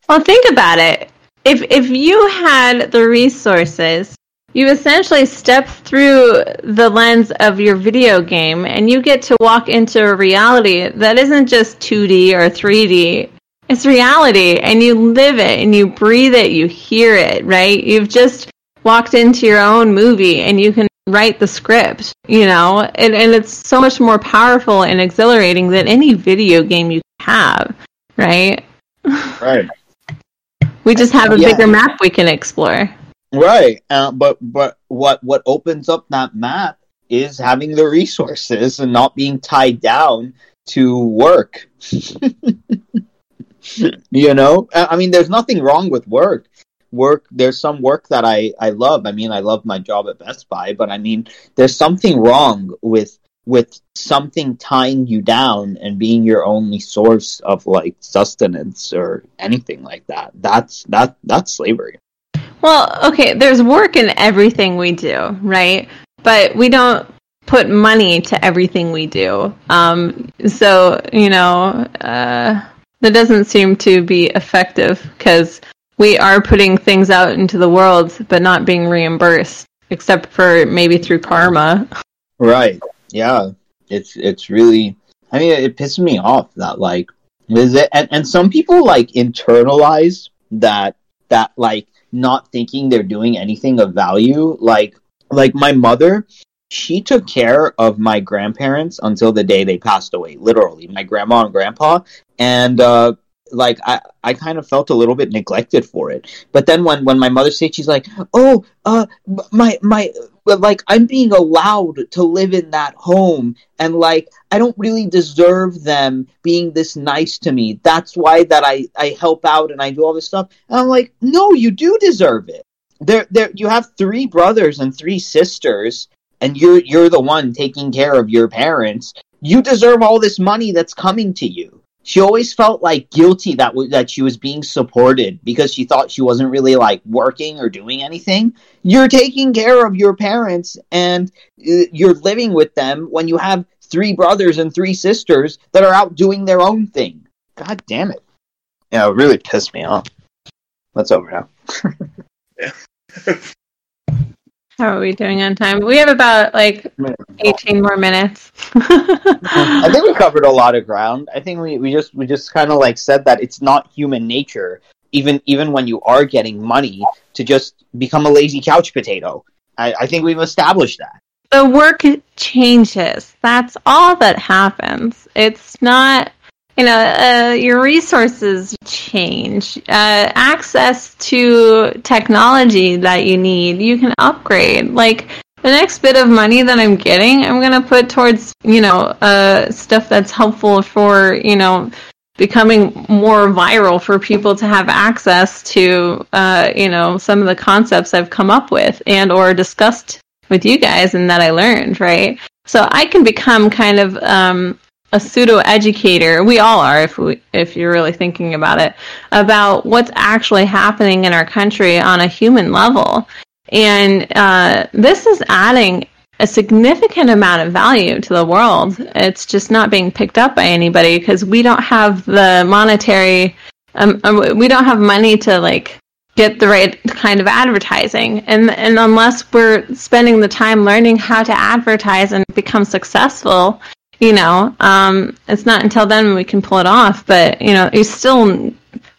Well, think about it. If if you had the resources, you essentially step through the lens of your video game and you get to walk into a reality that isn't just 2D or 3D. It's reality and you live it and you breathe it, you hear it, right? You've just walked into your own movie and you can write the script, you know, and, and it's so much more powerful and exhilarating than any video game you have, right? Right. We just have a Yeah. bigger map we can explore. Right. Uh, but but what what opens up that map is having the resources and not being tied down to work. [LAUGHS] you know, I I mean, there's nothing wrong with work. Work. There's some work that I I love. I mean, I love my job at Best Buy, but I mean, there's something wrong with with something tying you down and being your only source of like sustenance or anything like that. That's that that's slavery. Well, okay, there's work in everything we do, right? But we don't put money to everything we do. Um, so, you know, uh, that doesn't seem to be effective because we are putting things out into the world but not being reimbursed, except for maybe through karma. Right. Yeah. It's it's really I mean it pisses me off that like is it and, and some people like internalize that that like not thinking they're doing anything of value. Like like my mother, she took care of my grandparents until the day they passed away, literally. My grandma and grandpa. And uh like I, I kind of felt a little bit neglected for it. But then when, when my mother said she's like, Oh, uh my my but like I'm being allowed to live in that home and like I don't really deserve them being this nice to me. That's why that I I help out and I do all this stuff. And I'm like, "No, you do deserve it." There there you have three brothers and three sisters and you're you're the one taking care of your parents. You deserve all this money that's coming to you. She always felt like guilty that w- that she was being supported because she thought she wasn't really like working or doing anything you're taking care of your parents and uh, you're living with them when you have three brothers and three sisters that are out doing their own thing. God damn it. Yeah, it really pissed me off. That's over now. [LAUGHS] [LAUGHS] [LAUGHS] How are we doing on time? We have about like 18 more minutes. I think we [LAUGHS] covered a lot of ground. I think we, we just we just kind of like said that it's not human nature, even even when you are getting money, to just become a lazy couch potato. I, I think we've established that. the work changes. That's all that happens. It's not, you know, uh, your resources change. Uh, access to technology that you need, you can upgrade. Like the next bit of money that I'm getting, I'm going to put towards, you know, uh, stuff that's helpful for, you know, becoming more viral for people to have access to, uh, you know, some of the concepts I've come up with and or discussed with you guys and that I learned, right? So I can become kind of um, a pseudo educator. We all are, if we, if you're really thinking about it, about what's actually happening in our country on a human level. And uh, this is adding a significant amount of value to the world. It's just not being picked up by anybody because we don't have the monetary, um, um, we don't have money to like get the right kind of advertising. And and unless we're spending the time learning how to advertise and become successful, you know, um, it's not until then we can pull it off. But you know, you still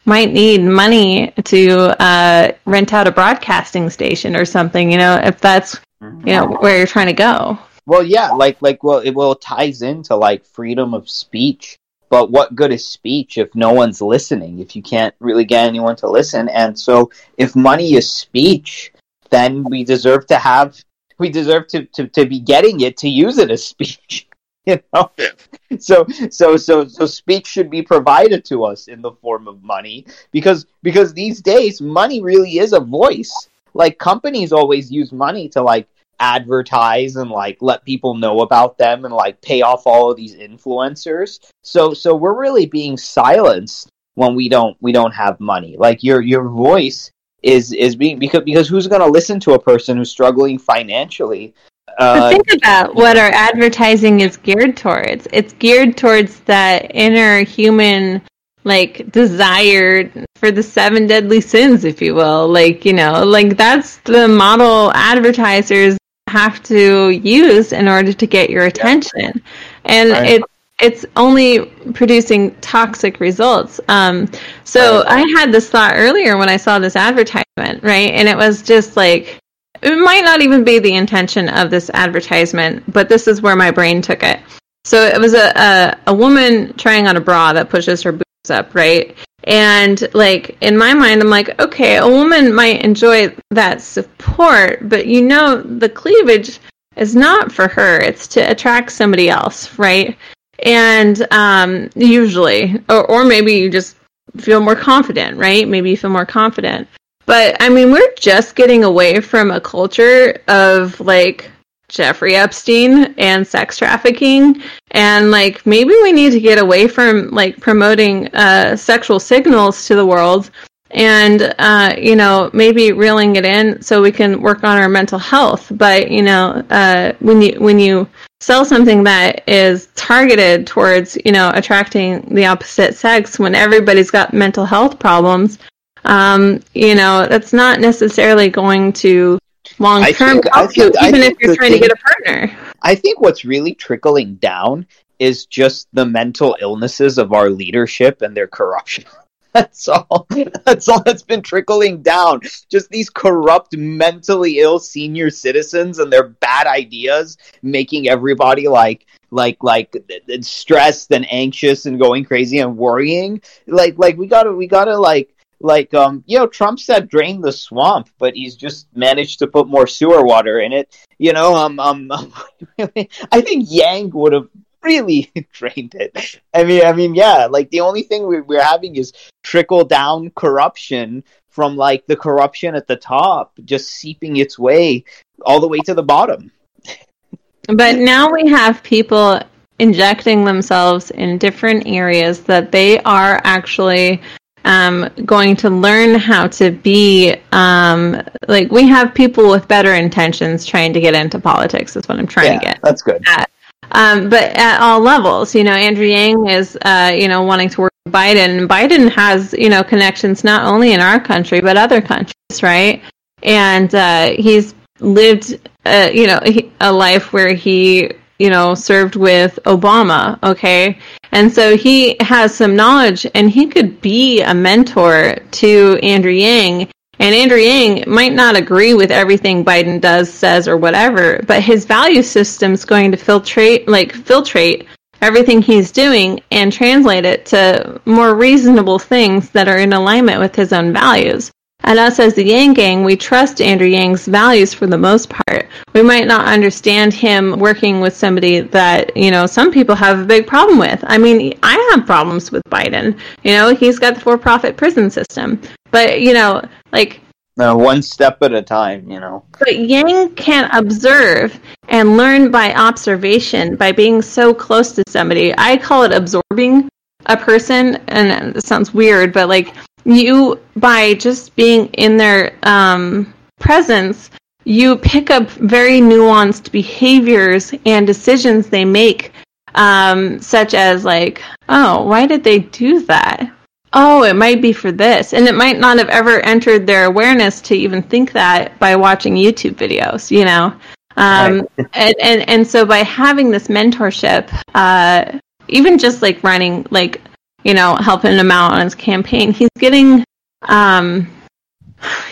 might need money to uh, rent out a broadcasting station or something. You know, if that's you know where you're trying to go. Well, yeah, like like well, it well ties into like freedom of speech. But what good is speech if no one's listening? If you can't really get anyone to listen, and so if money is speech, then we deserve to have we deserve to to, to be getting it to use it as speech. [LAUGHS] [LAUGHS] You know, so so so so speech should be provided to us in the form of money because because these days money really is a voice. Like companies always use money to like advertise and like let people know about them and like pay off all of these influencers. So so we're really being silenced when we don't we don't have money. Like your your voice is is being because because who's going to listen to a person who's struggling financially? Uh, think about what our advertising is geared towards. It's geared towards that inner human like desire for the seven deadly sins, if you will. Like, you know, like that's the model advertisers have to use in order to get your attention. And right. it's it's only producing toxic results. Um, so right. I had this thought earlier when I saw this advertisement, right? And it was just like, it might not even be the intention of this advertisement, but this is where my brain took it. So it was a, a, a woman trying on a bra that pushes her boobs up, right? And like in my mind, I'm like, okay, a woman might enjoy that support, but you know, the cleavage is not for her. It's to attract somebody else, right? And um, usually, or, or maybe you just feel more confident, right? Maybe you feel more confident. But I mean, we're just getting away from a culture of like Jeffrey Epstein and sex trafficking. And like maybe we need to get away from like promoting uh, sexual signals to the world and uh, you know maybe reeling it in so we can work on our mental health. But you know uh, when you when you sell something that is targeted towards you know attracting the opposite sex when everybody's got mental health problems um, you know that's not necessarily going to long term help you even if you're trying thing, to get a partner i think what's really trickling down is just the mental illnesses of our leadership and their corruption [LAUGHS] That's all. That's all that's been trickling down. Just these corrupt, mentally ill senior citizens and their bad ideas, making everybody like like like stressed and anxious and going crazy and worrying. Like like we gotta we gotta like like um you know Trump said drain the swamp, but he's just managed to put more sewer water in it. You know um um [LAUGHS] I think Yang would have really [LAUGHS] drained it. I mean, I mean, yeah, like the only thing we, we're having is trickle down corruption from like the corruption at the top just seeping its way all the way to the bottom. But now we have people injecting themselves in different areas that they are actually um, going to learn how to be um, like we have people with better intentions trying to get into politics is what i'm trying yeah, to get that's good at um, but at all levels. You know, Andrew Yang is, uh, you know, wanting to work with Biden. Biden has, you know, connections not only in our country but other countries, right? And uh, he's lived, uh, you know, a life where he, you know, served with Obama. Okay, and so he has some knowledge, and he could be a mentor to Andrew Yang and Andrew Yang might not agree with everything Biden does, says, or whatever, but his value system is going to filtrate, like filtrate everything he's doing and translate it to more reasonable things that are in alignment with his own values. And us as the Yang Gang, we trust Andrew Yang's values for the most part. We might not understand him working with somebody that, you know, some people have a big problem with. I mean, I have problems with Biden. You know, he's got the for profit prison system. But, you know, like no, one step at a time, you know. But Yang can observe and learn by observation by being so close to somebody. I call it absorbing a person, and it sounds weird, but like you, by just being in their um, presence, you pick up very nuanced behaviors and decisions they make, um, such as like, oh, why did they do that? oh, it might be for this. And it might not have ever entered their awareness to even think that by watching YouTube videos, you know? Um, right. [LAUGHS] and, and, and so by having this mentorship, uh, even just like running, like, you know, helping him out on his campaign, he's getting, um,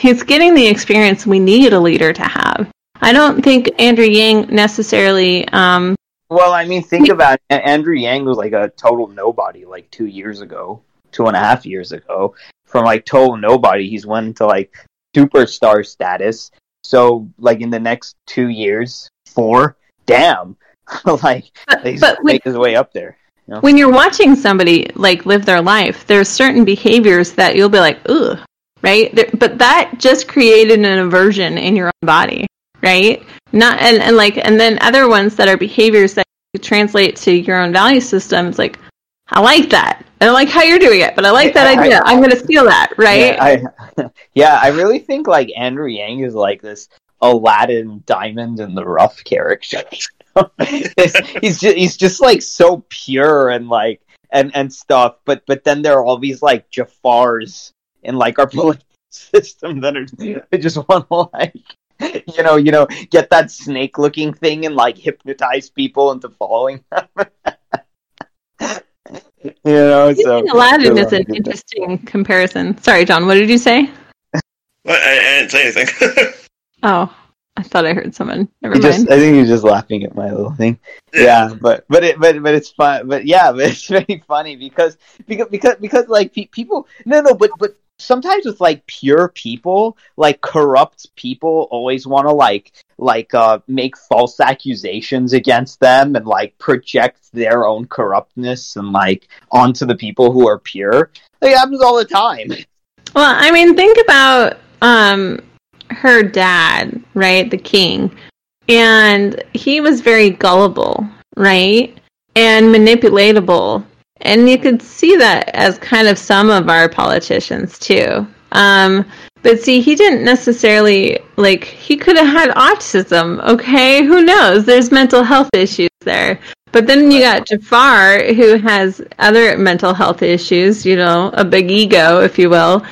he's getting the experience we need a leader to have. I don't think Andrew Yang necessarily, um, well, I mean, think about it. Andrew Yang was like a total nobody like two years ago two and a half years ago. From like total nobody, he's went to like superstar status. So like in the next two years, four, damn, [LAUGHS] like but, he's but make his way up there. Know? When you're watching somebody like live their life, there's certain behaviors that you'll be like, ugh, right? There, but that just created an aversion in your own body, right? Not and, and like and then other ones that are behaviors that translate to your own value systems, like I like that I don't like how you're doing it, but I like that I- idea. I, am going to steal that, right? Yeah, I, [LAUGHS] yeah, I really think like Andrew Yang is like this Aladdin diamond in the rough character. [LAUGHS] he's just he's just like so pure and like and and stuff, but but then there are all these like Jafars in like our [LAUGHS] political system that are they just want to like you know you know get that snake looking thing and like hypnotize people into following them. [LAUGHS] you know, so Aladdin so, is an interesting comparison. Sorry, Jon. What did you say? What? I, I didn't say anything. [LAUGHS] Oh, I thought I heard someone. Never mind. just, I think you're just laughing at my little thing. Yeah, but but it but but it's fun. But yeah, [LAUGHS] but it's very funny because because because because like pe- people no no but but sometimes with like pure people like corrupt people always want to like like uh make false accusations against them and like project their own corruptness and like onto the people who are pure. It happens all the time. Well, I mean, think about um her dad, right? The king. And he was very gullible, right? And manipulatable. And you could see that as kind of some of our politicians too. Um but see, he didn't necessarily like he could have had autism, okay? Who knows? There's mental health issues there. But then you got Jafar who has other mental health issues, you know, a big ego, if you will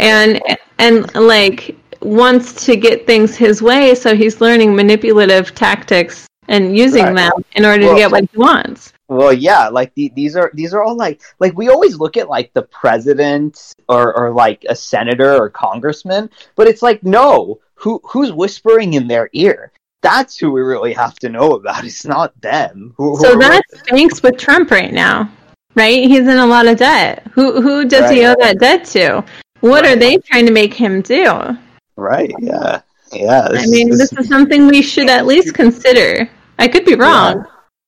and and like wants to get things his way so he's learning manipulative tactics and using Right. them in order Well- to get what he wants Well, yeah, like the, these are these are all like like we always look at like the president or or like a senator or congressman, but it's like no, who who's whispering in their ear? That's who we really have to know about. It's not them. Who, who so that stinks with trump right now right he's in a lot of debt who who does he owe that debt to what are they trying to make him do right, yeah, yeah. i this- mean this is something we should at least consider i could be wrong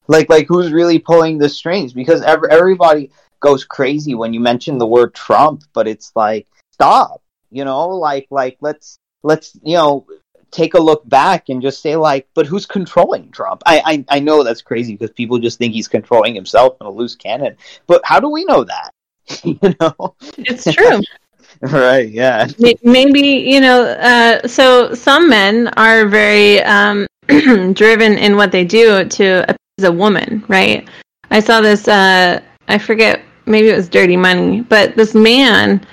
like like who's really pulling the strings because ev- everybody goes crazy when you mention the word Trump, but it's like stop, you know, like like let's let's you know take a look back and just say like, but who's controlling Trump? I I, I know that's crazy because people just think he's controlling himself and a loose cannon, but how do we know that? [LAUGHS] you know, it's true [LAUGHS] [LAUGHS] right? Yeah, maybe you know uh, so some men are very um, [CLEARS THROAT] driven in what they do to appease a woman right i saw this uh, i forget maybe it was dirty money but this man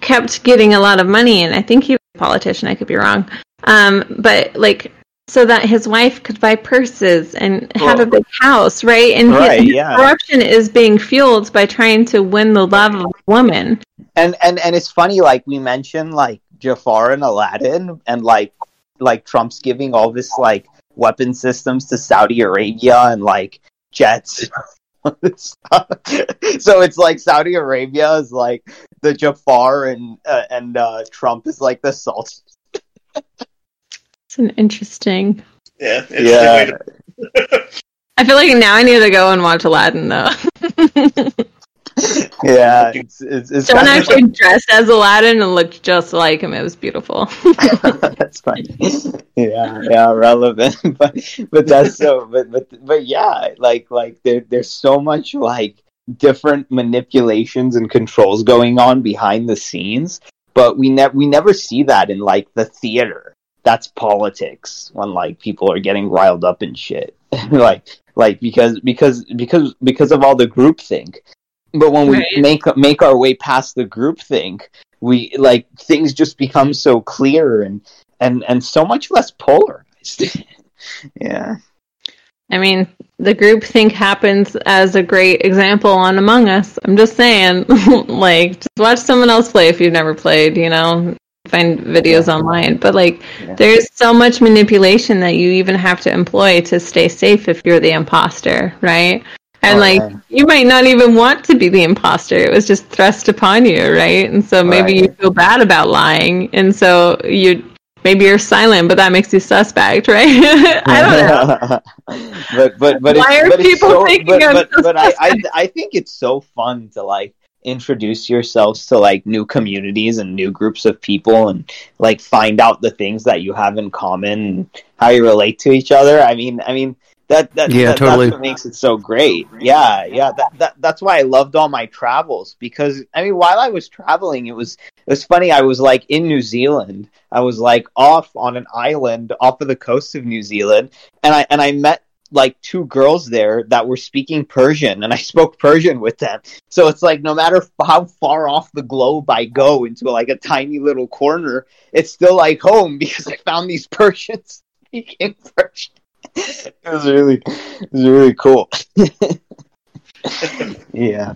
kept getting a lot of money and i think he was a politician i could be wrong um, but like so that his wife could buy purses and have a big house right and his- Right, his yeah. corruption is being fueled by trying to win the love of a woman and and and it's funny like we mentioned like Jafar and Aladdin and like like Trump's giving all this like weapon systems to Saudi Arabia and like jets [LAUGHS] all this stuff. [LAUGHS] so it's like Saudi Arabia is like the Jafar and uh, and uh, Trump is like the Sultan. [LAUGHS] it's an interesting Yeah. It's Yeah. to- [LAUGHS] I feel like now I need to go and watch Aladdin though. [LAUGHS] Yeah, it's it's, it's Jon kind of- actually dressed as Aladdin and looked just like him. It was beautiful. [LAUGHS] that's funny. Yeah, yeah, relevant. but but that's so. But but but yeah, like like there there's so much like different manipulations and controls going on behind the scenes, but we never we never see that in like the theater. That's politics when like people are getting riled up and shit. [LAUGHS] like like because because because because of all the groupthink. But when we Right. make make our way past the groupthink, we like things just become so clear and and and so much less polarized. [LAUGHS] yeah. I mean, the group think happens as a great example on Among Us. I'm just saying, [LAUGHS] like, just watch someone else play if you've never played. You know, find videos online. But like, Yeah. there's so much manipulation that you even have to employ to stay safe if you're the imposter, right? And Oh, like, yeah. you might not even want to be the imposter. It was just thrust upon you, right? And so maybe Right. you feel bad about lying, and so you maybe you're silent, but that makes you suspect, [LAUGHS] right? I don't know. [LAUGHS] but but but Why it's, are but people so, thinking but, I'm but, so but I, I? I think it's so fun to like introduce yourselves to like new communities and new groups of people and like find out the things that you have in common and how you relate to each other. I mean I mean That that Yeah, that- totally. That's what makes it so great. Yeah, yeah. That, that that's why I loved all my travels because I mean, while I was traveling, it was it was funny. I was like in New Zealand. I was like off on an island off of the coast of New Zealand, and I and I met like two girls there that were speaking Persian, and I spoke Persian with them. So it's like no matter f- how far off the globe I go into like a tiny little corner, it's still like home [LAUGHS] because I found these Persians [LAUGHS] speaking Persian. It was really, it was really cool. [LAUGHS] yeah.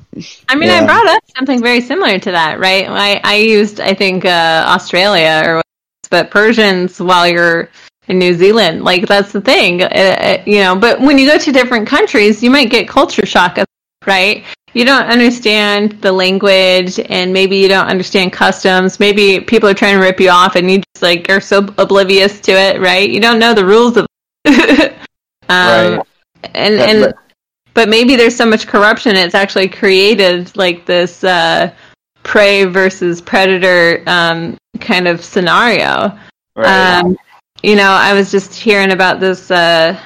I mean, Yeah. I brought up something very similar to that, right? I, I used, I think, uh, Australia or but Persians while you're in New Zealand. Like that's the thing, uh, uh, you know. But when you go to different countries, you might get culture shock, right? You don't understand the language, and maybe you don't understand customs. Maybe people are trying to rip you off, and you just like are so oblivious to it, right? You don't know the rules of. [LAUGHS] um, Right. And But- and but- but maybe there's so much corruption it's actually created like this uh, prey versus predator um, kind of scenario Right. um, you know i was just hearing about this uh,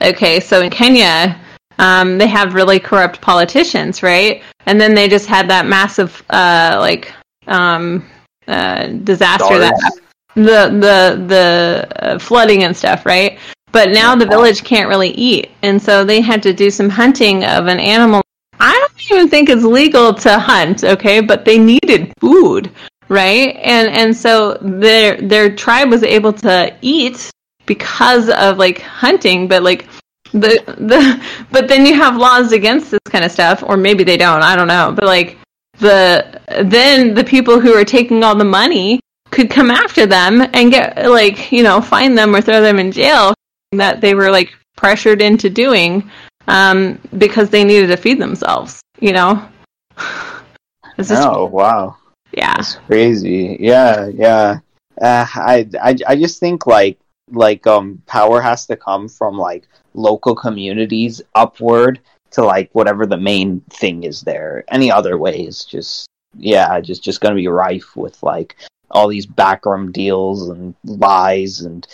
okay so in kenya um, they have really corrupt politicians right and then they just had that massive uh, like um, uh, disaster that the the the uh, flooding and stuff, right? But now the village can't really eat, and so they had to do some hunting of an animal. I don't even think it's legal to hunt, okay? But they needed food, right? And and so their their tribe was able to eat because of like hunting, but like the the but then you have laws against this kind of stuff, or maybe they don't. I don't know, but like the then the people who are taking all the money could come after them and get like you know find them or throw them in jail that they were like pressured into doing um, because they needed to feed themselves you know [SIGHS] oh wow. Yeah That's crazy. Yeah, yeah. Uh, I, I, I just think like like um power has to come from like local communities upward to like whatever the main thing is there. Any other way is just yeah, just just gonna be rife with like all these backroom deals and lies and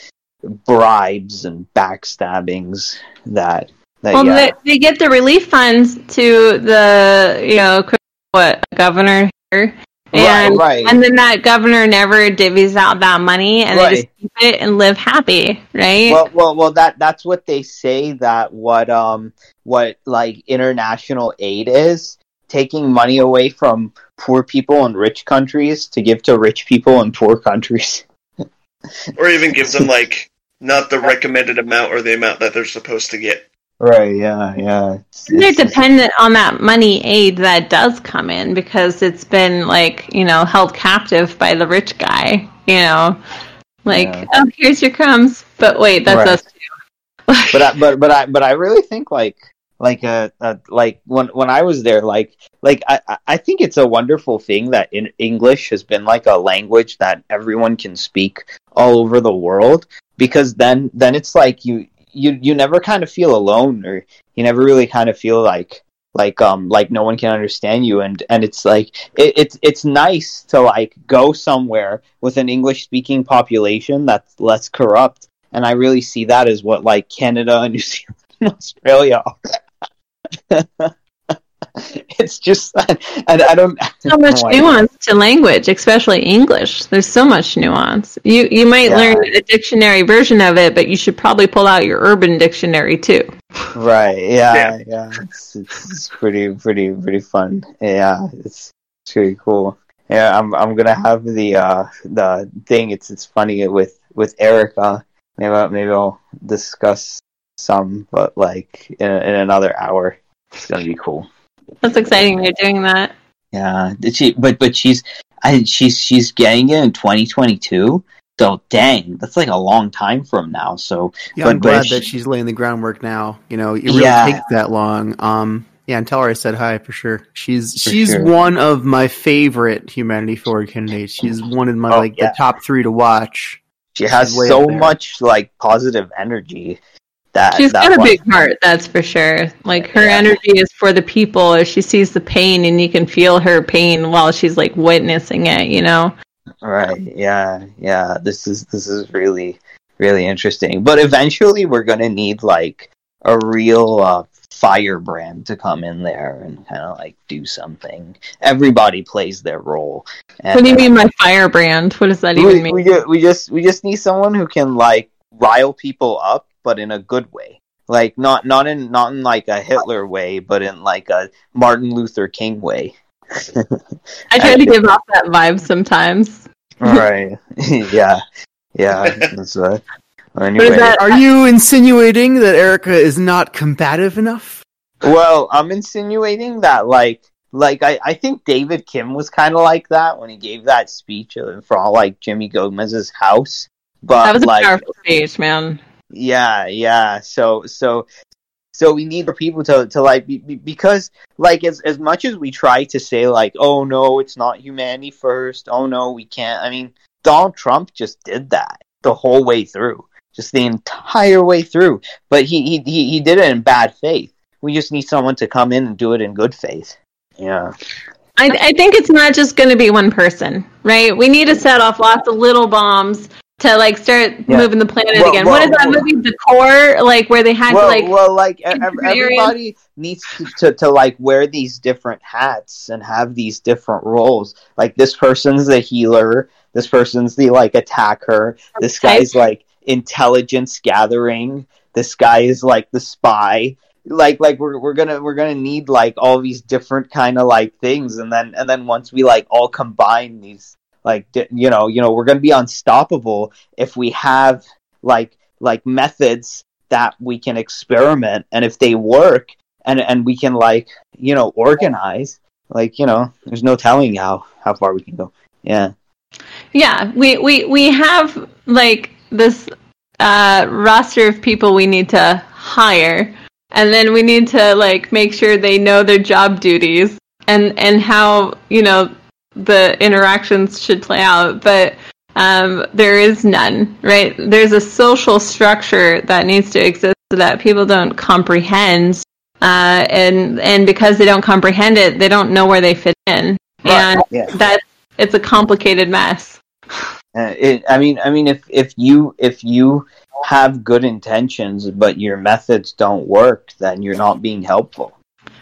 bribes and backstabbings that that well yeah. they, they get the relief funds to the you know what governor here and right, right. and then that governor never divvies out that money and they just keep it and live happy right well well well that that's what they say that what um what like international aid is taking money away from poor people in rich countries to give to rich people in poor countries or even gives them [LAUGHS] like not the recommended amount or the amount that they're supposed to get. Right yeah yeah It's- they're it's- dependent on that money aid that does come in because it's been like you know held captive by the rich guy you know like Yeah. oh here's your crumbs but wait that's Right. us too [LAUGHS] but I, but but I but I really think like like a, uh like when when I was there like like I I- I think it's a wonderful thing that in English has been like a language that everyone can speak all over the world because then then it's like you you you never kind of feel alone or you never really kind of feel like like um like no one can understand you and and it's like it, it's it's nice to like go somewhere with an english speaking population that's less corrupt and I really see that as what like Canada and New Zealand and Australia are. [LAUGHS] [LAUGHS] it's just [LAUGHS] and I don't so much [LAUGHS] I- nuance to language especially english. There's so much nuance. You you might Yeah. learn a dictionary version of it but you should probably pull out your urban dictionary too. Right. Yeah Yeah. yeah, It's, it's it's pretty pretty pretty fun. Yeah it's it's pretty cool. Yeah I'm I'm gonna have the uh the thing. It's it's funny with with Erica. Maybe I'll- maybe I'll discuss some but like in, in another hour. It's gonna be cool that's exciting you're doing that Yeah, she? But but she's I she's she's getting it in 2022. So dang, that's like a long time from now. So Yeah, But- I'm glad if that she- she's laying the groundwork now. You know, it really Yeah. takes that long. Um, yeah, and tell her I said hi for sure. She's For she's sure. one of my favorite Humanity Forward candidates. She's one of my Oh, like yeah. the top three to watch. she has so much like positive energy that She's that got a big heart, that's for sure. Like her Yeah. energy is for the people. She sees the pain, and you can feel her pain while she's like witnessing it. You know. Right. Yeah. Yeah. This is this is really really interesting. But eventually, we're gonna need like a real uh, firebrand to come in there and kind of like do something. Everybody plays their role. And, What do you mean by firebrand? What does that we, even mean? we, ju- we just we just need someone who can like rile people up, but in a good way. Like not not in not in like a Hitler way, but in like a Martin Luther King way. I try to give off that vibe sometimes. right? [LAUGHS] [LAUGHS] yeah, yeah. That's, uh, What anyway, is that? Are you insinuating that Erica is not combative enough? well, I'm insinuating that like like I, I think David Kim was kind of like that when he gave that speech for all like Jimmy Gomez's house. But That was a like, powerful speech, man. Yeah, yeah. So so so we need for people to to like be, be- because like as as much as we try to say like oh no it's not humanity first. Oh no we can't I mean Donald Trump just did that the whole way through just the entire way through. But he he he, he did it in bad faith. We just need someone to come in and do it in good faith. Yeah. I, I think it's not just going to be one person, right? We need to set off lots of little bombs to like start Yeah. moving the planet Well, again. well, what is that well- movie, The Core? Like where they had well, to like well, like everybody needs to, to, to like wear these different hats and have these different roles. Like this person's the healer, this person's the like attacker, this guy's like intelligence gathering, this guy is like the spy. Like like we're we're gonna we're gonna need like all these different kind of like things, and then and then once we like all combine these like you know you know we're gonna be unstoppable if we have like like methods that we can experiment. And if they work and and we can like you know organize like you know there's no telling how how far we can go. Yeah. Yeah, we we we have like this uh, roster of people we need to hire, and then we need to like make sure they know their job duties and and how you know the interactions should play out. But um, there is none, right? There's a social structure that needs to exist so that people don't comprehend, uh, and and because they don't comprehend it, they don't know where they fit in, and yeah that it's a complicated mess. Uh, it, i mean i mean if if you if you have good intentions but your methods don't work then you're not being helpful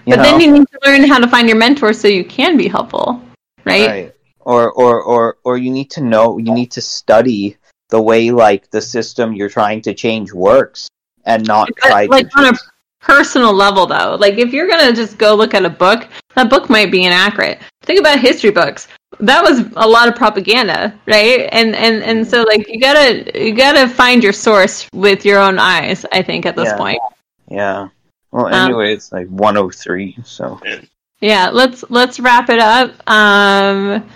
you But know? then you need to learn how to find your mentor so you can be helpful, right? right or or or or you need to know you need to study the way like the system you're trying to change works and not But, try like to on a personal level, though, like if you're gonna just go look at a book, that book might be inaccurate. Think about history books. That was a lot of propaganda, right? And and and so like you gotta you gotta find your source with your own eyes. I think at this Yeah. point. yeah well Um, anyway it's like 103 so Yeah, let's let's wrap it up. Um,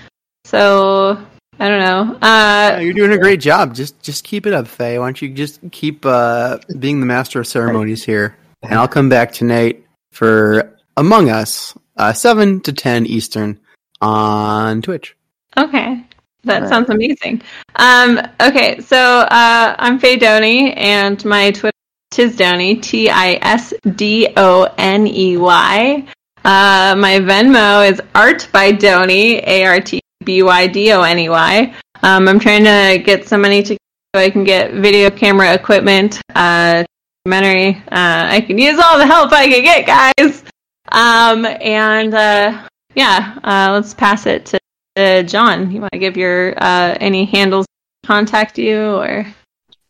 so I don't know. Yeah, Uh, you're doing a great job. Just just keep it up, Faye. Why don't you just keep uh, being the master of ceremonies here, and I'll come back tonight for Among Us, uh, seven to ten Eastern on Twitch. Okay. That sounds amazing. Um, okay, so uh, I'm Faye Doney, and my Twitter is Tisdoney, T I S D O N E Y. Uh, my Venmo is Art by Doney, A R T B Y D O N E Y. Um, I'm trying to get some money to so I can get video camera equipment, uh, documentary. Uh, I can use all the help I can get, guys. Um, and uh, yeah, uh, let's pass it to Jon, you want to give your uh, any handles contact you or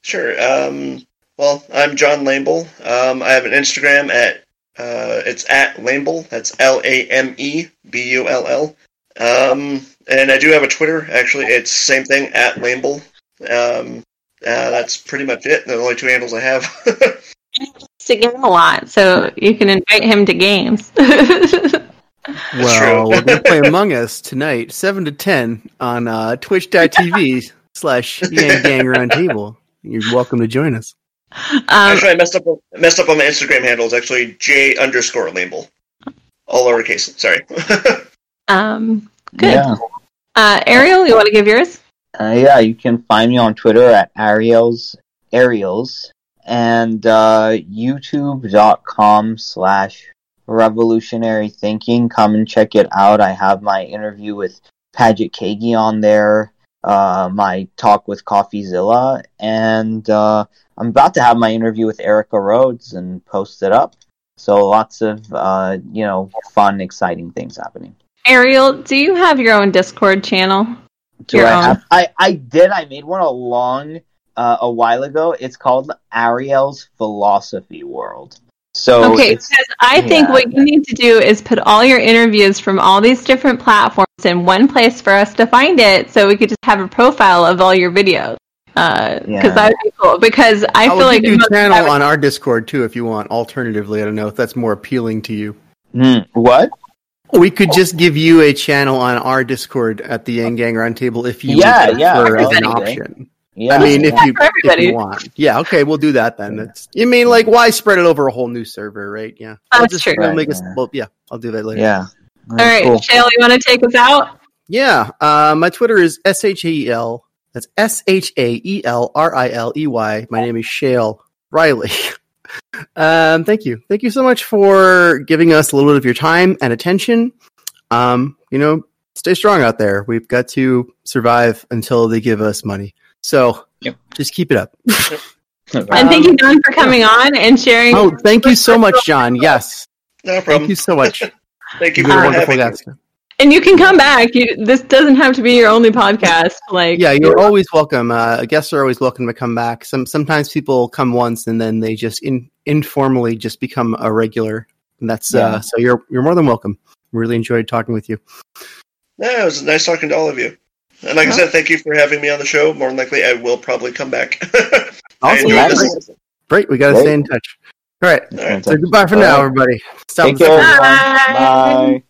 Sure. Um, well, I'm Jon Lamebull. Um, I have an Instagram at uh, it's at Lamebull. That's L A M E B U L L. Um, and I do have a Twitter. Actually, it's same thing at Lamebull. Um, uh, that's pretty much it. The only two handles I have. [LAUGHS] to game a lot, so you can invite him to games. [LAUGHS] Well, we're gonna play [LAUGHS] Among Us tonight, seven to ten on uh, Twitch.tv slash Yang Gang Roundtable. You're welcome to join us. Um, actually, I messed up. Messed up on my Instagram handle. It's actually J underscore Lamebull. All lowercase. Sorry. [LAUGHS] um, good. yeah Uh, Ariel, you want to give yours? Uh, yeah, you can find me on Twitter at Ariels Ariels and uh, YouTube.com slash Revolutionary Thinking. Come and check it out. I have my interview with Paget Kagy on there. uh, my talk with CoffeeZilla, and uh, I'm about to have my interview with Erica Rhodes and post it up. So lots of uh, you know fun, exciting things happening. Ariel, do you have your own Discord channel? Do Your I own. have? I I did. I made one a long uh, a while ago. It's called Ariel's Philosophy World. So okay, because I think yeah. what you need to do is put all your interviews from all these different platforms in one place for us to find it, so we could just have a profile of all your videos. Because Yeah. that would be cool. Because I, I feel like give you most- a channel on our Discord too if you want. Alternatively, I don't know if that's more appealing to you. Hmm, what? We could just give you a channel on our Discord at the Yang Gang Roundtable if you Yeah, would yeah, prefer as an option. Yeah, I mean, if you if you want, yeah, okay, we'll do that then. That's you mean like why spread it over a whole new server, right? Yeah, I'll That's just true. Right, make us. yeah. Well, yeah, I'll do that later. yeah. all right, cool. Shael, you want to take us out? Yeah, uh, my Twitter is S H A E L. That's S H A E L R I L E Y. My name is Shael Riley. [LAUGHS] um, thank you, thank you so much for giving us a little bit of your time and attention. Um, you know, stay strong out there. We've got to survive until they give us money. So Yep. just keep it up. [LAUGHS] and thank you, Jon, for coming on and sharing. oh, thank you so much, Jon. Yes, No thank you so much. [LAUGHS] Thank you for a wonderful having me. guest. And you can come back. You, this doesn't have to be your only podcast. Like, Yeah, you're always welcome. Uh, guests are always welcome to come back. Some sometimes people come once and then they just in, informally just become a regular. And that's Yeah. uh, so you're you're more than welcome. Really enjoyed talking with you. Yeah, it was nice talking to all of you. And like I said, thank you for having me on the show. More than likely, I will probably come back. [LAUGHS] Awesome. Great. this. Great. We got to stay in touch. All right. All right. So goodbye for All now, right. everybody. Stop Take the- care. Bye. everyone. Bye.